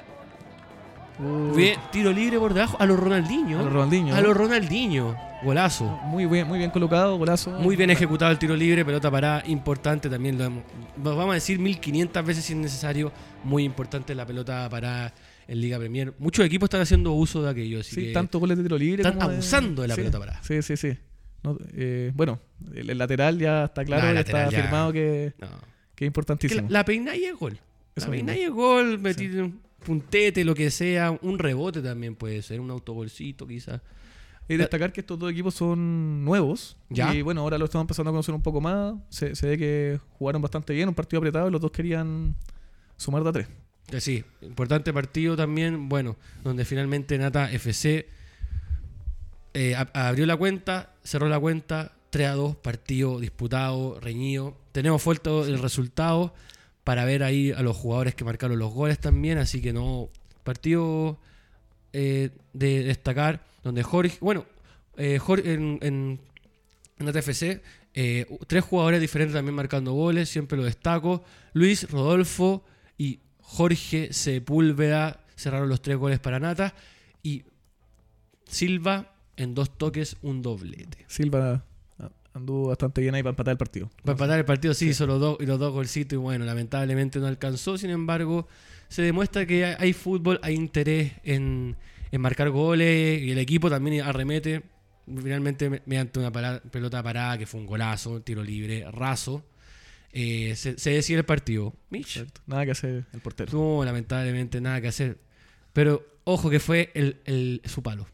Uh, bien, tiro libre por debajo a los Ronaldinho. A los Ronaldinho. A los Ronaldinho. Golazo. Muy bien, muy bien colocado, golazo. Muy bien ejecutado el tiro libre, pelota parada, importante también. Lo vamos a decir 1500 veces si es necesario. Muy importante la pelota parada en Liga Premier. Muchos equipos están haciendo uso de aquello. Así Sí, que tanto goles de tiro libre. están como abusando de la sí, pelota parada. Sí, sí, sí. No, eh, bueno, el, el lateral ya está claro, No, ya está ya- afirmado que, No. que es Que importantísimo. la, la y es gol. La Eso y mismo. es gol, metir un puntete, lo que sea. Un rebote también puede ser, un autogolcito quizás. Y destacar que estos dos equipos son nuevos. Ya. Y bueno, ahora lo estamos empezando a conocer un poco más. Se, se ve que jugaron bastante bien, un partido apretado y los dos querían sumar de a tres. Sí, importante partido también, bueno, donde finalmente Nata FC eh, abrió la cuenta, cerró la cuenta, 3 a 2, partido disputado, reñido. Tenemos foto del resultado para ver ahí a los jugadores que marcaron los goles también, así que no, partido eh, de destacar, donde Jorge, bueno, eh, Jorge en, en, en Nata FC, eh, tres jugadores diferentes también marcando goles, siempre lo destaco. Luis, Rodolfo Jorge Sepúlveda cerraron los tres goles para Nata. Y Silva en dos toques, un doblete. Silva ah, anduvo bastante bien ahí para empatar el partido. Para empatar el partido, sí, hizo los dos, y los dos golcitos. Y bueno, lamentablemente no alcanzó. Sin embargo, se demuestra que hay- fútbol, hay interés en, en marcar goles. Y el equipo también arremete. Finalmente, me- mediante una pelota parada, que fue un golazo, tiro libre, raso. Eh, se, se decide el partido. Mitch, Exacto. Nada que hacer el portero. No, lamentablemente nada que hacer. Pero ojo que fue el, el- su palo.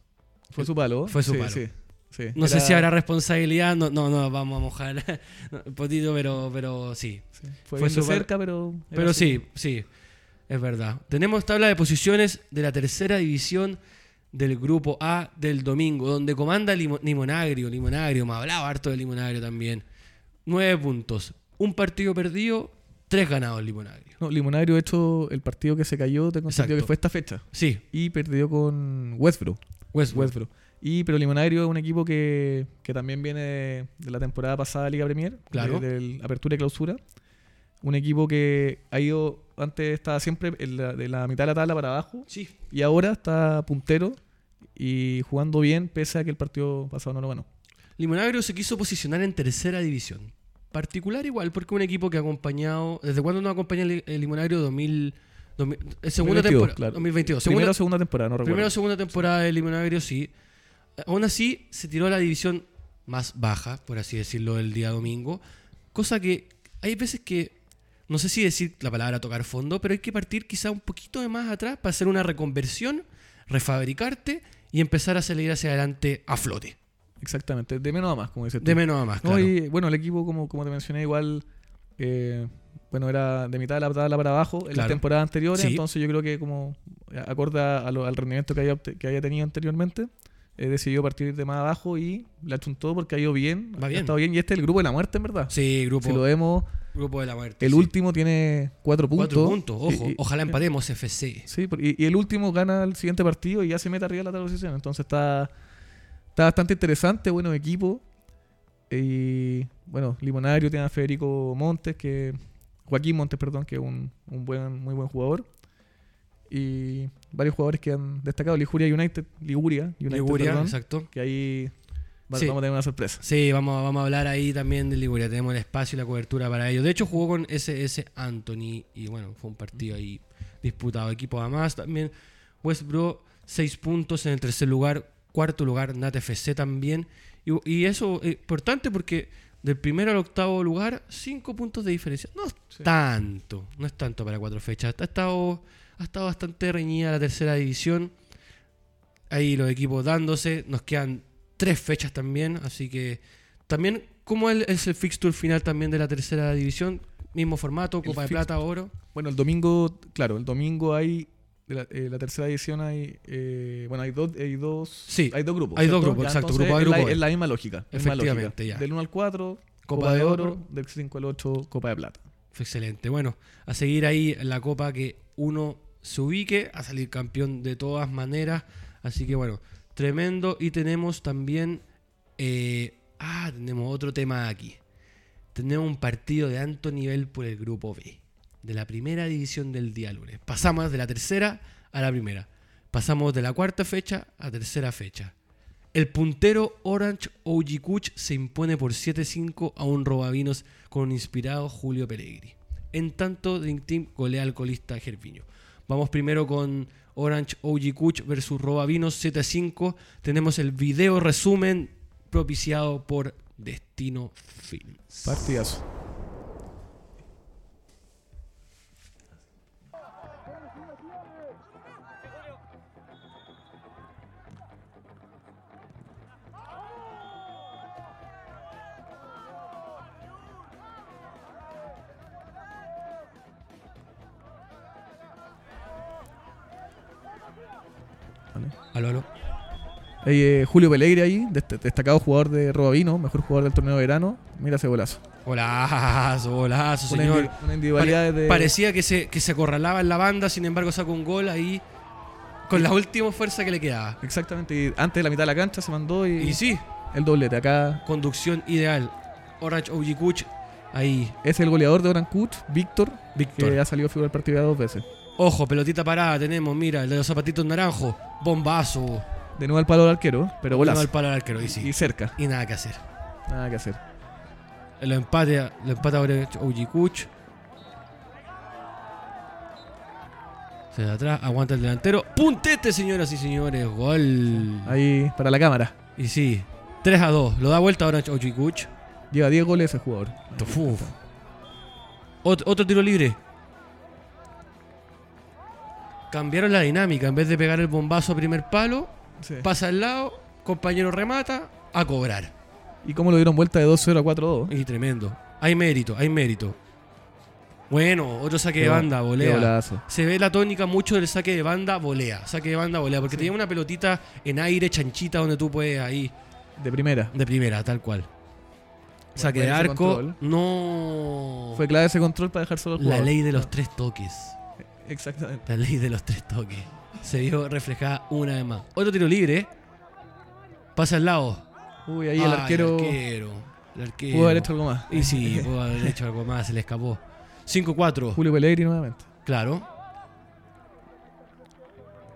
Fue su palo. Fue su Sí, palo. sí, sí. No sé si habrá responsabilidad, no, no, no, vamos a mojar un poquito, pero, pero sí. Fue, fue su cerca, pero. Pero sí, sí, es verdad. Tenemos tabla de posiciones de la tercera división del grupo A del domingo, donde comanda Limo- Limonagrio. Limonagrio, me hablaba harto de Limonagrio también. Nueve puntos. Un partido perdido, tres ganados Limonagrio. No, Limonario, de hecho, el partido que se cayó, tengo entendido que fue esta fecha. Sí, Y perdió con Westbrook. Westbrook. Westbrook. Y, pero Limonario es un equipo que, que también viene de, de la temporada pasada de Liga Premier, Claro. de, apertura y clausura. Un equipo que ha ido, antes estaba siempre en la- de la mitad de la tabla para abajo Sí, y ahora está puntero y jugando bien pese a que el partido pasado no lo ganó. Limonagrio se quiso posicionar en tercera división. Particular igual, porque un equipo que ha acompañado. ¿Desde cuándo no acompaña el, el Limonagrio? 2000, 2000 eh, segunda 2022, temporada. claro. 2022. Primera Segunda, o segunda temporada, no recuerdo. primera o segunda temporada del Limonagrio, sí. Aún así, se tiró a la división más baja, por así decirlo, el día domingo. Cosa que hay veces que. No sé si decir la palabra tocar fondo, pero hay que partir quizá un poquito de más atrás para hacer una reconversión, refabricarte y empezar a salir hacia adelante a flote. Exactamente, de menos a más, como dices tú. De menos a más, No, claro. y bueno, el equipo, como, como te mencioné, igual, eh, bueno, era de mitad de la tabla para abajo en las Claro. temporadas anteriores, Sí. entonces yo creo que como acorde a lo- al rendimiento que haya, que haya tenido anteriormente, eh, decidió partir de más abajo y la achuntó porque ha ido bien, Va ha bien. estado bien, y este es el grupo de la muerte, en verdad. Sí, grupo, Si lo vemos, grupo de la muerte. el sí. último tiene cuatro puntos. Cuatro puntos, ojo. Y- y- Ojalá empatemos FC. Sí, y, y el último gana el siguiente partido y ya se mete arriba de la tabla. Entonces está, está bastante interesante, bueno equipo. Y bueno, Limonario tiene a Federico Montes, que Joaquín Montes, perdón, que es un, un buen, muy buen jugador. Y varios jugadores que han destacado. Liguria United, Liguria United, Liguria, perdón, exacto. que ahí va- Sí. vamos a tener una sorpresa. Sí, vamos, vamos a hablar ahí también de Liguria. Tenemos el espacio y la cobertura para ello. De hecho, jugó con SS Anthony y bueno, fue un partido ahí disputado. Equipo a más también. Westbrook 6 puntos en el tercer lugar, cuarto lugar Nat FC también. Y, y eso es importante porque del primero al octavo lugar, 5 puntos de diferencia. No es Sí. tanto, no es tanto para cuatro fechas. Ha estado, ha estado bastante reñida la tercera división. Ahí los equipos dándose. Nos quedan tres fechas también. Así que también, ¿cómo es el fixture final también de la tercera división? Mismo formato, Copa de. Plata, Oro. Bueno, el domingo, claro, el domingo hay. La, eh, la tercera edición hay. eh, bueno, hay dos, hay dos. Sí, hay dos grupos. hay dos grupos, exacto, grupo A y es la- grupo B. Es la misma lógica. es la misma lógica. Efectivamente, ya. Del 1 al 4, Copa Copa, de de Oro. Oro. Del 5 al 8, Copa de Plata. Fue excelente. Bueno, a seguir ahí la Copa que uno se ubique, a salir campeón de todas maneras. Así que bueno, tremendo. Y tenemos también. eh, ah, tenemos otro tema aquí. Tenemos un partido de alto nivel por el grupo B. De la primera división del día lunes. Pasamos de la tercera a la primera. Pasamos de la cuarta fecha a tercera fecha. El puntero Orange OG Kuch se impone por 7-5 a un robavinos con un inspirado Julio Pellegrini. En tanto, Dream Team golea al colista Gerviño. Vamos primero con Orange OG Kuch versus Robavinos 7-5. Tenemos el video resumen propiciado por Destino Films. Partidazo. Aló, aló. Eh, Julio Pelegri ahí, dest- destacado jugador de Robavino, mejor jugador del torneo de verano. Mira ese golazo. Golazo, golazo, Una, señor. indi- una individualidad Pare- de. Parecía que se, que se acorralaba en la banda, sin embargo sacó un gol ahí con la última fuerza que le quedaba. Exactamente, y antes de la mitad de la cancha se mandó y, Y sí, el doblete. Acá conducción ideal. Orange OG Kuch, ahí, es el goleador de Orancut, Víctor, que Víctor. ha salido figura del partido ya dos veces. Ojo, pelotita parada tenemos, mira, el de los zapatitos naranjos. Bombazo. De nuevo al palo del arquero, pero golazo. al palo al arquero, y sí. Y cerca, Y nada que hacer. nada que hacer. Lo empate, lo empata Orange OG Kuch. Se da atrás, aguanta el delantero. Puntete, señoras y señores. Gol. Ahí para la cámara. Y sí, 3 a 2. Lo da vuelta Orange OG Kuch. Lleva 10 goles ese jugador. Uf. Ot- otro tiro libre. Cambiaron la dinámica. En vez de pegar el bombazo a primer palo, Sí. pasa al lado, compañero remata, a cobrar. ¿Y cómo lo dieron vuelta de 2-0 a 4-2? Y tremendo. Hay mérito, hay mérito. Bueno, otro saque de banda, volea. Se ve la tónica mucho del saque de banda, volea. Saque de banda, volea. Porque Sí. tenía una pelotita en aire, chanchita, donde tú puedes ahí, De primera. de primera, tal cual. Saque de arco, control. no. Fue clave ese control para dejar solo La ley de los tres toques. Exactamente. La ley de los tres toques. Se vio reflejada una vez más. Otro tiro libre. Pasa al lado. Uy, ahí el arquero El arquero. El arquero. pudo haber hecho algo más. Y sí, pudo haber hecho algo más, se le escapó. 5-4. Julio Pellegrini nuevamente. Claro.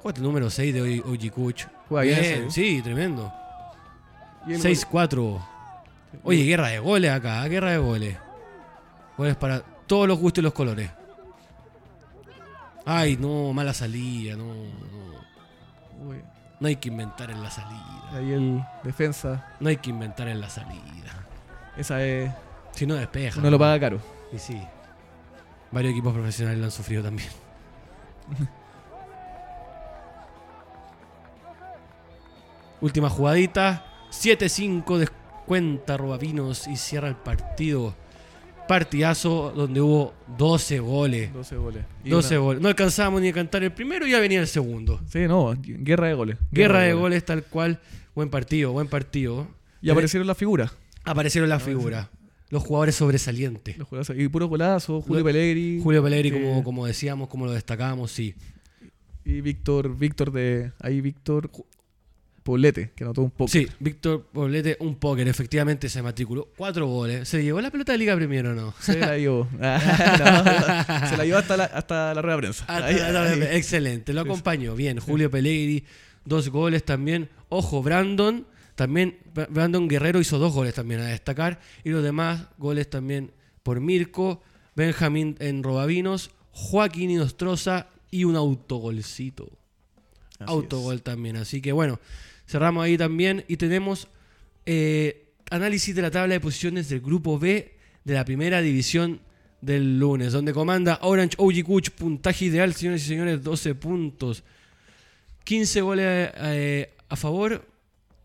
El número 6 de O- OG Kuch. Bien sí, tremendo. Y el 6-4. Oye, guerra de goles acá, guerra de goles. Goles para todos los gustos y los colores. Ay, no, mala salida, no, no. Uy, No hay que inventar en la salida. ahí el defensa. No hay que inventar en la salida. Esa es. Si no despeja. Uno lo paga caro. Y sí. Varios equipos profesionales lo han sufrido también. Última jugadita. 7-5 descuenta Robavinos y cierra el partido. Partidazo donde hubo 12 goles. 12 goles. Y 12 una- goles. No alcanzábamos ni a cantar el primero y ya venía el segundo. Sí, no, guerra de goles. Guerra de goles tal cual. Buen partido, buen partido. Y aparecieron las figuras. Aparecieron las figuras. Los jugadores sobresalientes. Los golazos. Y puros golazos. Julio Lo- Pellegrini. Julio Pellegrini, Sí. como, como decíamos, como lo destacábamos, sí. Y Víctor, Víctor de. Ahí Víctor Poblete, que anotó un poco. Sí, Víctor Poblete, un póker, efectivamente se matriculó. Cuatro goles. ¿Se llevó la pelota de Liga Premier o no? Se la llevó. Ah, no, se la llevó hasta la, hasta la rueda de prensa. Ahí, ahí. Excelente, lo acompañó. Bien, Julio Pellegrini, dos goles también. Ojo, Brandon, también. Bra- Brandon Guerrero hizo dos goles también a destacar. Y los demás goles también por Mirko, Benjamín en Robavinos, Joaquín Inostroza y un autogolcito. Así autogol también. Así que bueno, cerramos ahí también y tenemos eh, análisis de la tabla de posiciones del grupo B de la primera división del lunes, donde comanda Orange OG Kuch, puntaje ideal, señores y señores, 12 puntos, 15 goles eh, a favor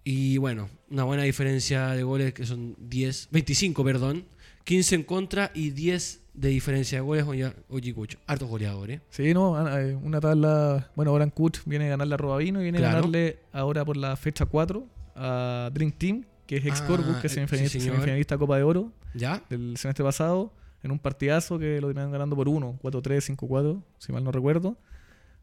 y bueno, una buena diferencia de goles que son 10, 25, perdón, 15 en contra y 10 de diferencia de goles Kuch. Hartos goleadores. Sí, no, eh, una tabla. Bueno, Oran Kuch viene a ganarle a Robavino y viene Claro. a ganarle ahora por la fecha 4 a Dream Team, que es ex Ah, Corbus, que es sí, semifinalista, señor. semifinalista Copa de Oro ¿Ya? del semestre pasado, en un partidazo que lo terminaron ganando por 1, 4-3, 5-4, si mal no recuerdo.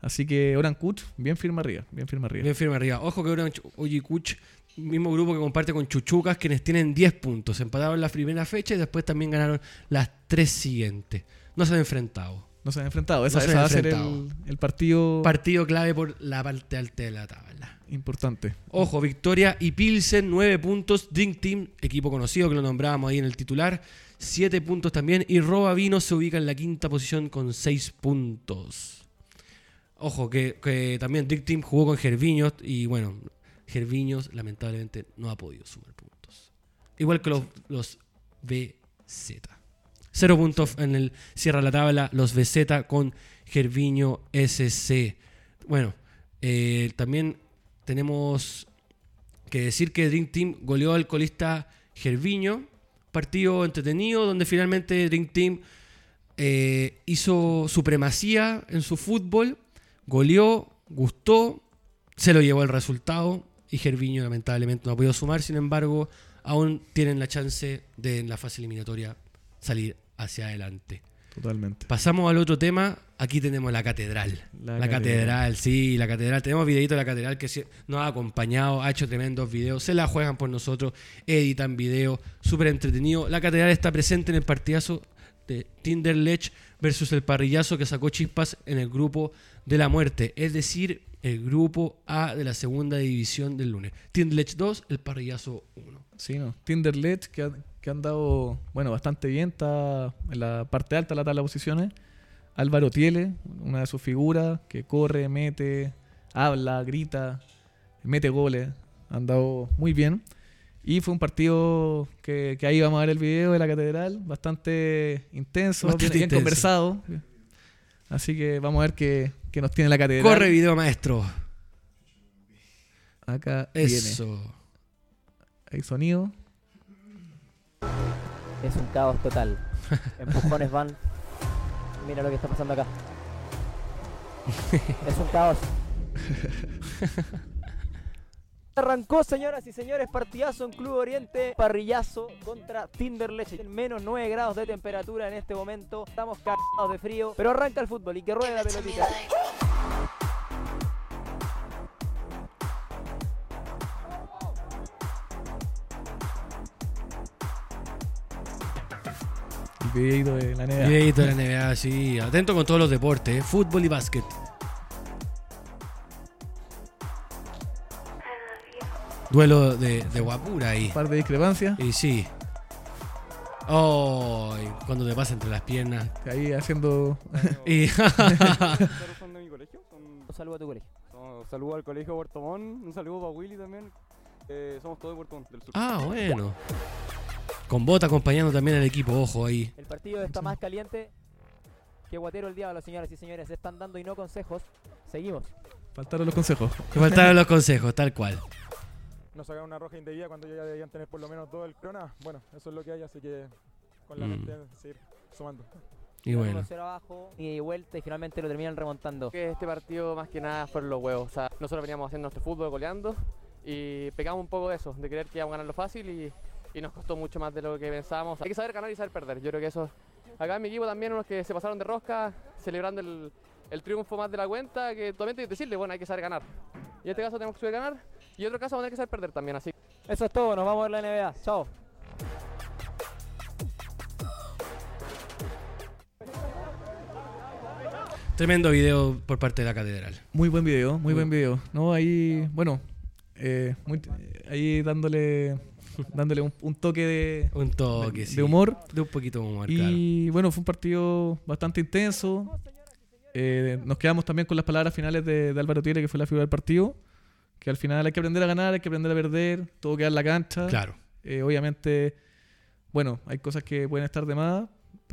Así que Oran Kuch, bien firme arriba, bien firme arriba. Bien firme arriba. Ojo que Orange OG Kuch, mismo grupo que comparte con Chuchucas, quienes tienen 10 puntos. Empataron la primera fecha y después también ganaron las tres siguientes. No se han enfrentado. No se han enfrentado, esa, No esa han va a ser el, partido Partido clave por la parte alta de la tabla. importante. Ojo, Victoria y Pilsen, 9 puntos. Drink Team, equipo conocido que lo nombrábamos ahí en el titular, 7 puntos también. Y Roba Vino se ubica en la quinta posición con 6 puntos. Ojo, que, que también Drink Team jugó con Gerviños y bueno, Gerviños lamentablemente no ha podido sumar puntos. Igual que los, los BZ. Cero puntos en el cierra la tabla los BZ con Gerviño SC. Bueno, eh, también tenemos que decir que Dream Team goleó al colista Gerviño. Partido entretenido donde finalmente Dream Team eh, hizo supremacía en su fútbol, goleó, gustó, se lo llevó el resultado y Gerviño lamentablemente no ha podido sumar. Sin embargo, aún tienen la chance de en la fase eliminatoria salir hacia adelante. Totalmente. Pasamos al otro tema. Aquí tenemos la catedral. La, La catedral. catedral. sí, la catedral. Tenemos videito de la catedral que nos ha acompañado, ha hecho tremendos videos. Se la juegan por nosotros, editan videos, súper entretenido. La catedral está presente en el partidazo de Tinderlech versus el parrillazo que sacó chispas en el grupo de la muerte. Es decir, el grupo A de la segunda división del lunes. Tinderlech 2, el parrillazo 1. Sí, no. Que, ha- que han dado, bueno, bastante bien, está en la parte alta de la tabla de posiciones. Álvaro Tiele, una de sus figuras, que corre, mete, habla, grita, mete goles. Han dado muy bien. Y fue un partido que, que ahí vamos a ver el video de la catedral, bastante intenso, Bastante bien, bien intenso. conversado. Así que vamos a ver qué, qué nos tiene la catedral. Corre video maestro. Acá viene. Eso. Hay sonido. Es un caos total. Empujones van. Mira lo que está pasando acá. Es un caos. Arrancó, señoras y señores, partidazo en Club Oriente, parrillazo contra Tinderlech. En menos 9 grados de temperatura en este momento. Estamos cagados de frío, pero arranca el fútbol y que ruede la pelotita. El videito de la NBA. Videito de la NBA, sí. Atento con todos los deportes, ¿eh? fútbol y básquet. Duelo de, de guapura ahí. Un par de discrepancias. Y sí. Oh, cuando te pasa entre las piernas. Ahí haciendo. Y ¿Ustedes son de mi colegio? Son- Un saludo a tu colegio. son- saludo al colegio Puerto Montt, un saludo para Willy también. Eh, somos todos de Puerto Montt, del sur. ah, bueno. Con Bota acompañando también al equipo, ojo ahí. El partido está más caliente que guatero el diablo, señoras y señores. Se están dando y no consejos. Seguimos. Faltaron los consejos. Faltaron los consejos, tal cual. Nos sacaron una roja indebida cuando ya debían tener por lo menos dos del Crona. Bueno, eso es lo que hay, así que con la Mm. mente seguir sumando. Y bueno. 1-0 abajo y vuelta y finalmente lo terminan remontando. que este partido más que nada fueron los huevos. O sea, nosotros veníamos haciendo nuestro fútbol goleando y pegamos un poco de eso, de creer que íbamos a ganarlo fácil y, y nos costó mucho más de lo que pensábamos. Hay que saber ganar y saber perder. Yo creo que eso. Acá en mi equipo también unos que se pasaron de rosca, celebrando el, el triunfo más de la cuenta, que totalmente hay que decirle, bueno, hay que saber ganar. Y en este caso tenemos que saber ganar y otro caso vamos a tener que saber perder también. Así Eso es todo, nos vamos a ver la NBA. Chao. Tremendo video por parte de la catedral. Muy buen video, muy Muy- buen video. No, ahí, bueno, eh, muy- ahí dándole dándole un, un toque de, Un toque, de, sí. de humor. De un poquito de humor, claro. Y bueno, fue un partido bastante intenso. Eh, nos quedamos también con las palabras finales de, de Álvaro Tiere, que fue la figura del partido. Que al final hay que aprender a ganar, hay que aprender a perder, todo queda en la cancha. Claro. Eh, obviamente, bueno, hay cosas que pueden estar de más,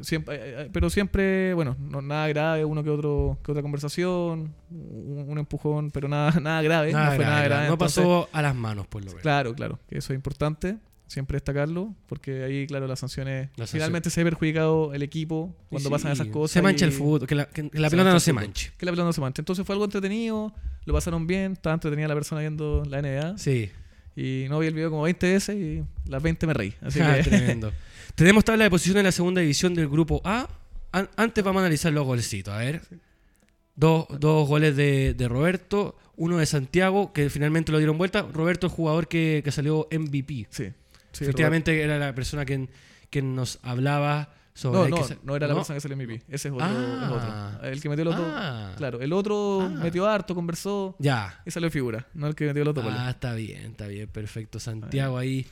siempre, eh, eh, pero siempre, bueno, no, nada grave, uno que otro que otra conversación, un, un empujón, pero nada, nada grave, Nada no fue grave, nada grave. No entonces- pasó a las manos, por lo menos. Claro, claro, que eso es importante, siempre destacarlo, porque ahí, claro, las sanciones, finalmente se ve perjudicado el equipo cuando Sí, pasan esas cosas. Se mancha el fútbol, que la, que la pelota no se manche. Que la pelota no se mancha. Entonces fue algo entretenido, lo pasaron bien, estaba entretenida la persona viendo la NBA. Sí. Y no vi el video como 20 veces y las 20 me reí. Así Ah, que tremendo. Tenemos tabla de posiciones en la segunda división del grupo A. An- antes vamos a analizar los golecitos. A ver. Dos, dos goles de, de Roberto, uno de Santiago, que finalmente lo dieron vuelta. Roberto, el jugador que, que salió MVP. sí. Sí, Efectivamente, era la persona que, que nos hablaba No, sobre. no, sa- no era la ¿no? persona que salió MVP. Ese es otro. Ah. es otro. El que metió los dos. Ah. Claro, el otro Ah. metió harto, conversó Ya. y salió figura. No el que metió los dos goles. Ah, está bien, está bien, perfecto. Santiago ahí,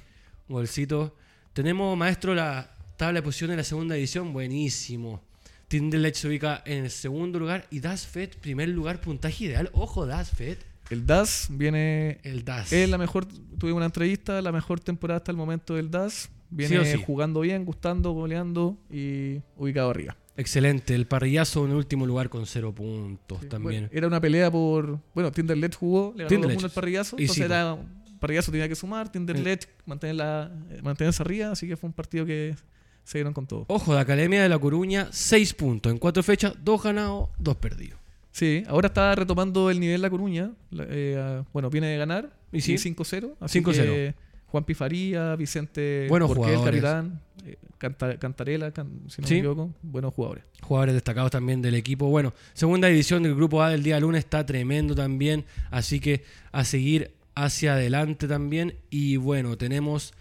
un golcito. Tenemos, maestro, la tabla de posiciones de la segunda división, buenísimo. Tinderlech se ubica en el segundo lugar y Dasfed, primer lugar, puntaje ideal. Ojo, Dasfed, El DAS viene. el Das. Es la mejor. Tuve una entrevista, la mejor temporada hasta el momento del DAS. Viene Sí o sí. jugando bien, gustando, goleando y ubicado arriba. Excelente, el parrillazo en el último lugar con cero puntos también. Bueno, era una pelea por. Bueno, Tinderlet jugó, le ganó. 2-1 al parrillazo. Y Entonces era. Parrillazo tenía que sumar, Tinderlet mantenerla, eh, mantenerse arriba. Así que fue un partido que se dieron con todo. Ojo, de Academia de La Coruña, seis puntos en cuatro fechas, dos ganados, dos perdidos. Sí, ahora está retomando el nivel La Coruña. Eh, bueno, viene de ganar. Y sí. 5-0. Así 5-0. que Juan Pifaría, Vicente Buenos Porqué, el jugadores. capitán, eh, Canta- Cantarela, can- si no Sí. me equivoco. Buenos jugadores. jugadores destacados también del equipo. Bueno, segunda división del grupo A del día lunes está tremendo también, así que a seguir hacia adelante también. Y bueno, tenemos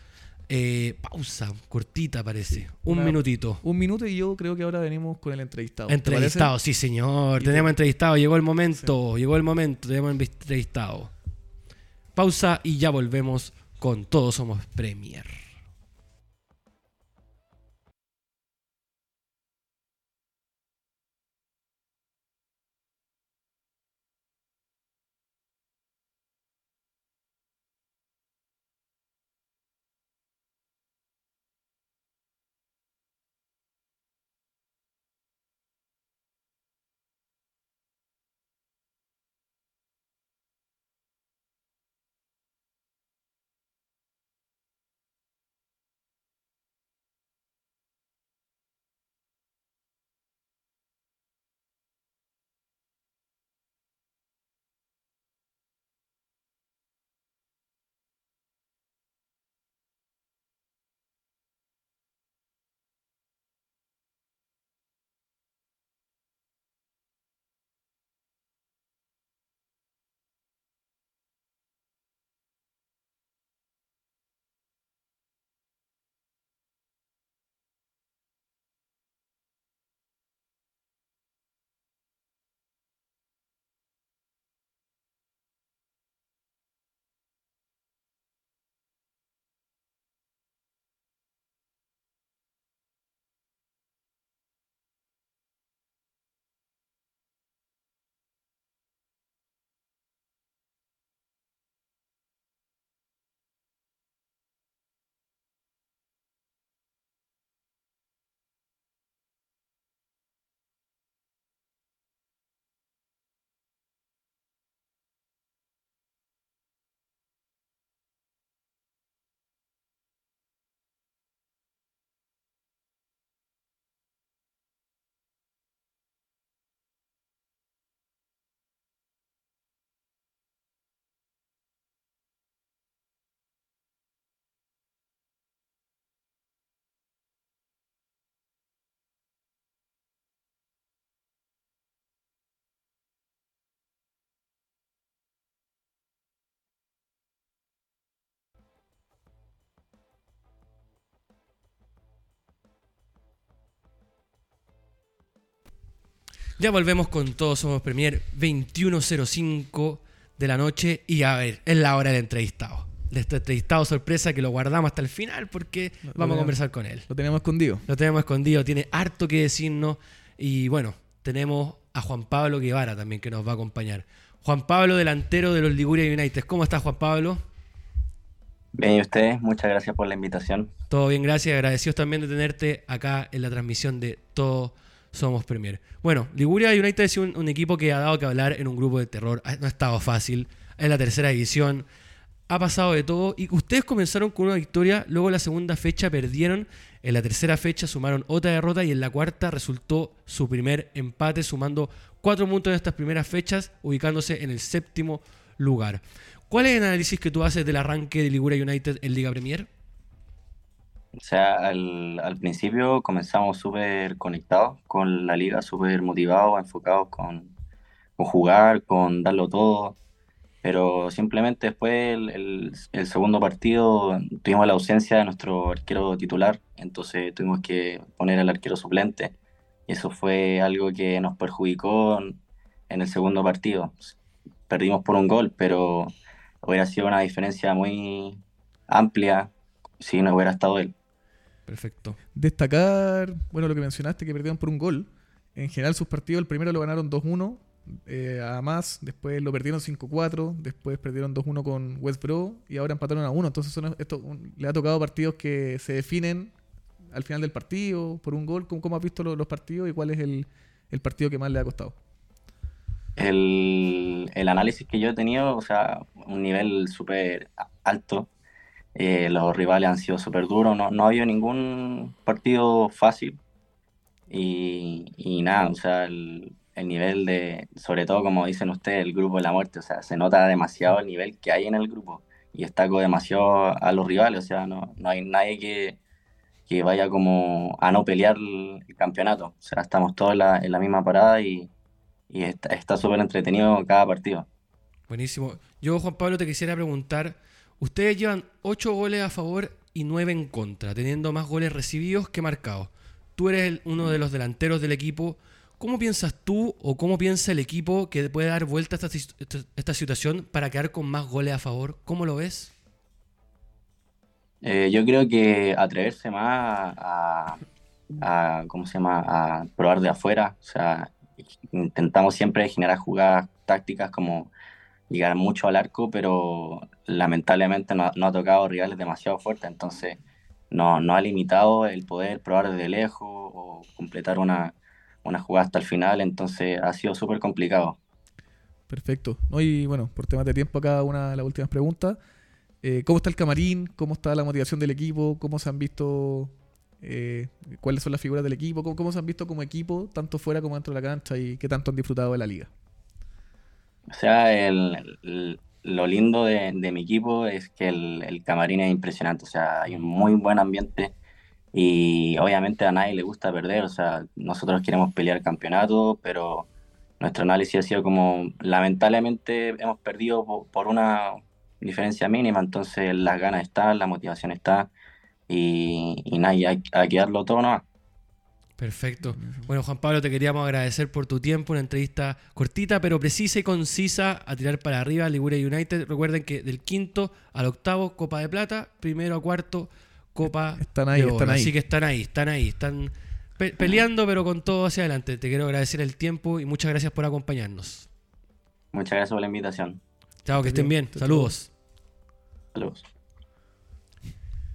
eh, pausa, cortita parece, un Una- minutito. Un minuto y yo creo que ahora venimos con el entrevistado. ¿Te Entrevistado, sí señor, Y tenemos te- entrevistado, llegó el momento, llegó el momento, tenemos entrevistado. Pausa y ya volvemos con Todos Somos Premier. Ya volvemos con Todos Somos Premier 21.05 de la noche y a ver, es la hora del entrevistado. De este entrevistado sorpresa que lo guardamos hasta el final porque Lo- lo vamos a tenemos- conversar con él. Lo teníamos escondido. Lo tenemos escondido, tiene harto que decirnos y bueno, tenemos a Juan Pablo Guevara también, que nos va a acompañar. Juan Pablo, delantero de los Liguria United. ¿Cómo estás, Juan Pablo? Bien, y ustedes, muchas gracias por la invitación. Todo bien, gracias. Agradecidos también de tenerte acá en la transmisión de Todo Somos Premier. Bueno, Liguria United es un, un equipo que ha dado que hablar en un grupo de terror. Ah, No ha estado fácil. Es la tercera división. Ha pasado de todo. Y ustedes comenzaron con una victoria. Luego la segunda fecha perdieron. En la tercera fecha sumaron otra derrota. Y en la cuarta resultó su primer empate, sumando cuatro puntos en estas primeras fechas, ubicándose en el séptimo lugar. ¿Cuál es el análisis que tú haces del arranque de Liguria United en Liga Premier? O sea, al, principio comenzamos súper conectados con la liga, súper motivados, enfocados con, con jugar, con darlo todo. Pero simplemente después el, el- el segundo partido tuvimos la ausencia de nuestro arquero titular, entonces tuvimos que poner al arquero suplente. Y eso fue algo que nos perjudicó en, en el segundo partido. Perdimos por un gol, pero hubiera sido una diferencia muy amplia si no hubiera estado él. Perfecto. Destacar, bueno, lo que mencionaste, que perdieron por un gol. En general sus partidos, el primero lo ganaron 2-1 eh, a más, después lo perdieron 5-4, después perdieron 2-1 con West Bro y ahora empataron a 1. Entonces son, esto, un- le ha tocado partidos que se definen al final del partido por un gol. ¿Cómo, cómo has visto lo- los partidos y cuál es el, el partido que más le ha costado? El, el análisis que yo he tenido, o sea, un nivel súper alto. Eh, los rivales han sido súper duros, no, no ha habido ningún partido fácil. Y, nada, o sea, el, el nivel de, sobre todo como dicen ustedes, el grupo de la muerte, o sea, se nota demasiado el nivel que hay en el grupo y destaco demasiado a los rivales, o sea, no, no hay nadie que, que vaya como a no pelear el, campeonato, o sea, estamos todos en la, misma parada y, y está está súper entretenido cada partido. Buenísimo. Yo, Juan Pablo, te quisiera preguntar, ustedes llevan 8 goles a favor y 9 en contra, teniendo más goles recibidos que marcados. Tú eres el- uno de los delanteros del equipo. ¿Cómo piensas tú o cómo piensa el equipo que puede dar vuelta a esta, esta situación para quedar con más goles a favor? ¿Cómo lo ves? Eh, yo creo que atreverse más a, a, ¿cómo se llama? A probar de afuera, o sea, intentamos siempre generar jugadas tácticas como llegar mucho al arco, pero lamentablemente no, ha tocado rivales demasiado fuertes, entonces no, no ha limitado el poder probar desde lejos o completar una, una jugada hasta el final, entonces ha sido súper complicado. Perfecto. ¿no? Y bueno, por temas de tiempo, acá una de las últimas preguntas. Eh, ¿Cómo está el camarín? ¿Cómo está la motivación del equipo? ¿Cómo se han visto? eh, ¿Cuáles son las figuras del equipo? ¿Cómo, cómo se han visto como equipo, tanto fuera como dentro de la cancha? ¿Y qué tanto han disfrutado de la liga? O sea, el, lo lindo de, de mi equipo es que el, camarín es impresionante, o sea, hay un muy buen ambiente y obviamente a nadie le gusta perder, o sea, nosotros queremos pelear campeonato, pero nuestro análisis ha sido como, lamentablemente hemos perdido po- por, una diferencia mínima, entonces las ganas están, la motivación está y, y nada, hay, que darlo todo nomás. Perfecto. Bueno, Juan Pablo, te queríamos agradecer por tu tiempo, una entrevista cortita pero precisa y concisa a tirar para arriba Liguria United. Recuerden que del quinto al octavo, Copa de Plata, primero a cuarto, Copa Están ahí, de Oro. están ahí. Así que están ahí, están ahí, están pe- peleando pero con todo hacia adelante. Te quiero agradecer el tiempo y muchas gracias por acompañarnos. Muchas gracias por la invitación. Chao, que estén bien. Saludos. Saludos.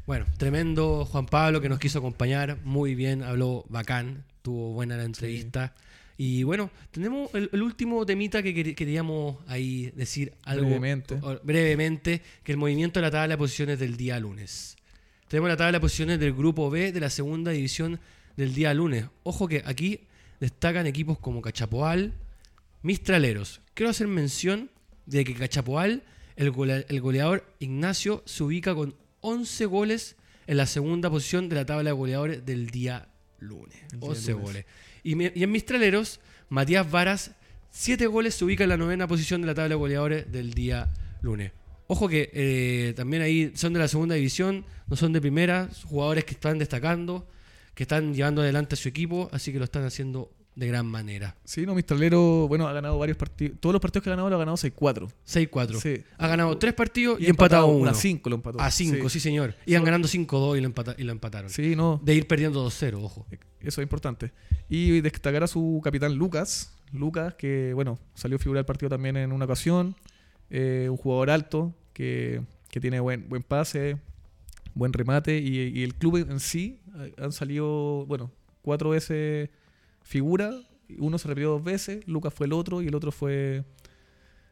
Bueno, tremendo Juan Pablo que nos quiso acompañar, muy bien, habló bacán, tuvo buena la entrevista. Y bueno, tenemos el, el último temita que quer- queríamos ahí decir algo Brevemente. o- brevemente, que el movimiento de la tabla de posiciones del día lunes. Tenemos la tabla de posiciones del grupo B de la segunda división del día lunes. Ojo que aquí destacan equipos como Cachapoal, Mistraleros. Quiero hacer mención de que Cachapoal, el, golea- el goleador Ignacio, se ubica con 11 goles en la segunda posición de la tabla de goleadores del día lunes. Día 11 lunes. goles. Y en Mistraleros, Matías Varas, 7 goles, se ubica en la novena posición de la tabla de goleadores del día lunes. Ojo que eh, también ahí son de la segunda división, no son de primera, jugadores que están destacando, que están llevando adelante a su equipo, así que lo están haciendo de gran manera. Sí, no, Mistralero, bueno, ha ganado varios partidos. Todos los partidos que ha ganado lo ha ganado 6-4. 6-4. Sí. Ha ganado 3 partidos y, ha empatado uno. A 5 lo empató. A 5, sí. señor. Iban ganando 5-2 y, lo empata- y lo empataron. Sí, no. De ir perdiendo 2-0, ojo. Eso es importante. Y destacar a su capitán Lucas, Lucas, que bueno, salió figura del partido también en una ocasión. Eh, un jugador alto que, que tiene buen, buen pase, buen remate. Y, y el club en sí eh, han salido, bueno, cuatro veces figura. Uno se repitió dos veces, Lucas fue el otro y el otro fue.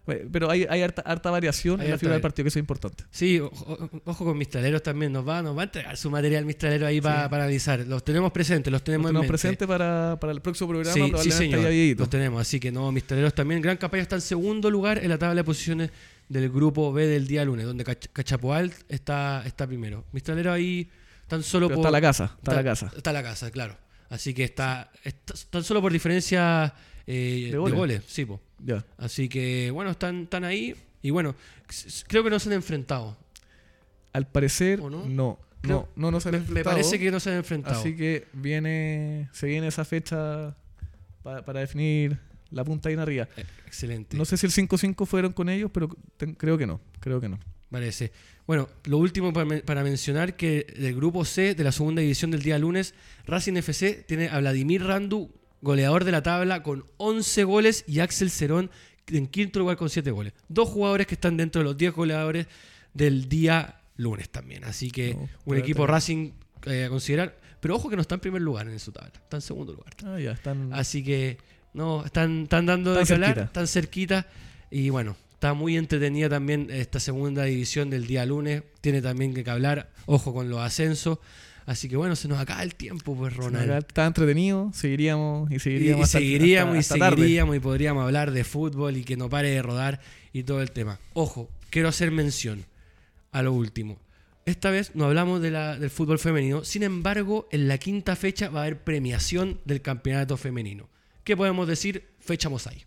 Bueno, Pero hay, hay harta, harta variación Hay en la figura del partido, que eso es importante. Sí, ojo, ojo con Mistraleros también, nos va, nos va a entregar su material Mistralero ahí pa- para analizar. Los tenemos presentes, los tenemos Lo en tenemos mente. presente para, para el próximo programa, Sí, sí, señor. Los tenemos. Así que no, Mistraleros también. Gran campaña está en segundo lugar en la tabla de posiciones del grupo B del día lunes, donde Cach- Cachapoal está, está primero. Mistraleros ahí tan solo Pero por. está la casa, está la casa. Está la casa, claro. Así que está, está tan solo por diferencia eh, De de, goles. goles. Sí, po. Así que, bueno, están, están ahí. Y bueno, creo que no se han enfrentado. Al parecer, ¿O no? no. Creo- No, no, no se han Me, me enfrentado. parece que no se han enfrentado. Así que viene, se viene esa fecha pa- para definir la punta ahí en arriba. Eh, Excelente. No sé si el 5-5 fueron con ellos, pero ten- creo que no. Creo que no. Parece. Bueno, lo último para, men- para mencionar que del grupo C de la segunda división del día lunes, Racing FC tiene a Vladimir Randu, goleador de la tabla, con 11 goles y Axel Cerón en quinto lugar con 7 goles. Dos jugadores que están dentro de los 10 goleadores del día lunes también. Así que No, un equipo Racing eh, a considerar. Pero ojo que no está en primer lugar en su tabla, está en segundo lugar. Ah, ya, están. Así que no, están, están dando de Están hablar, están cerquita. Y bueno, está muy entretenida también esta segunda división del día lunes. Tiene también que hablar, ojo con los ascensos. Así que bueno, se nos acaba el tiempo, pues Ronald. Está entretenido, seguiríamos y seguiríamos. y hasta- seguiríamos hasta- y tarde. seguiríamos y podríamos hablar de fútbol y que no pare de rodar y todo el tema. Ojo, quiero hacer mención a lo último. Esta vez no hablamos de la- del fútbol femenino, sin embargo, en la quinta fecha va a haber premiación del campeonato femenino. ¿Qué podemos decir? Fecha Mosai.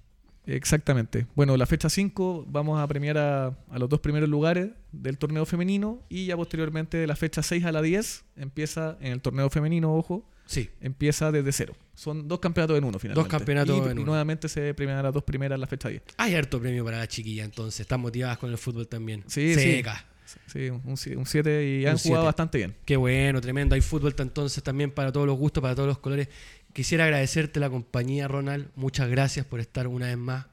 Exactamente. Bueno, la fecha 5 vamos a premiar a, a los dos primeros lugares del torneo femenino y ya posteriormente de la fecha 6 a la 10 empieza en el torneo femenino, ojo, Sí, empieza desde cero. Son dos campeonatos en uno finalmente. campeonatos y, en uno. nuevamente se premian las dos primeras en la fecha 10. hay harto premio para la chiquilla entonces. Están motivadas con el fútbol también. Sí, sí. Seca. Sí, un 7 y Un han siete. jugado bastante bien. Qué bueno, tremendo. Hay fútbol entonces también para todos los gustos, para todos los colores. Quisiera agradecerte la compañía, Ronald. Muchas gracias por estar una vez más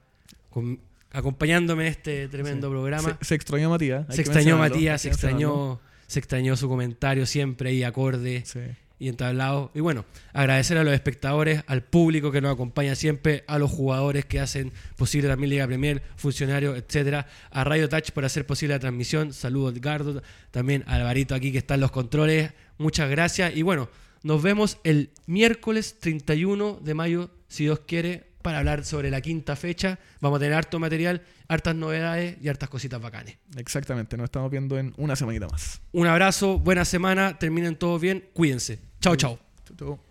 con- acompañándome en este tremendo Sí. programa. Se, se extrañó Matías. Se extrañó Matías, se extrañó, se extrañó su comentario siempre ahí acorde Sí. y entablado. Y bueno, agradecer a los espectadores, al público que nos acompaña siempre, a los jugadores que hacen posible también Liga Premier, funcionarios, etcétera, a Radio Touch por hacer posible la transmisión. Saludos Edgardo, también a Alvarito aquí que está en los controles. Muchas gracias y bueno, nos vemos el miércoles 31 de mayo, si Dios quiere, para hablar sobre la quinta fecha. Vamos a tener harto material, hartas novedades y hartas cositas bacanes. Exactamente, nos estamos viendo en una semanita más. Un abrazo, buena semana, terminen todos bien, cuídense. Chao, chao. Chau, chau.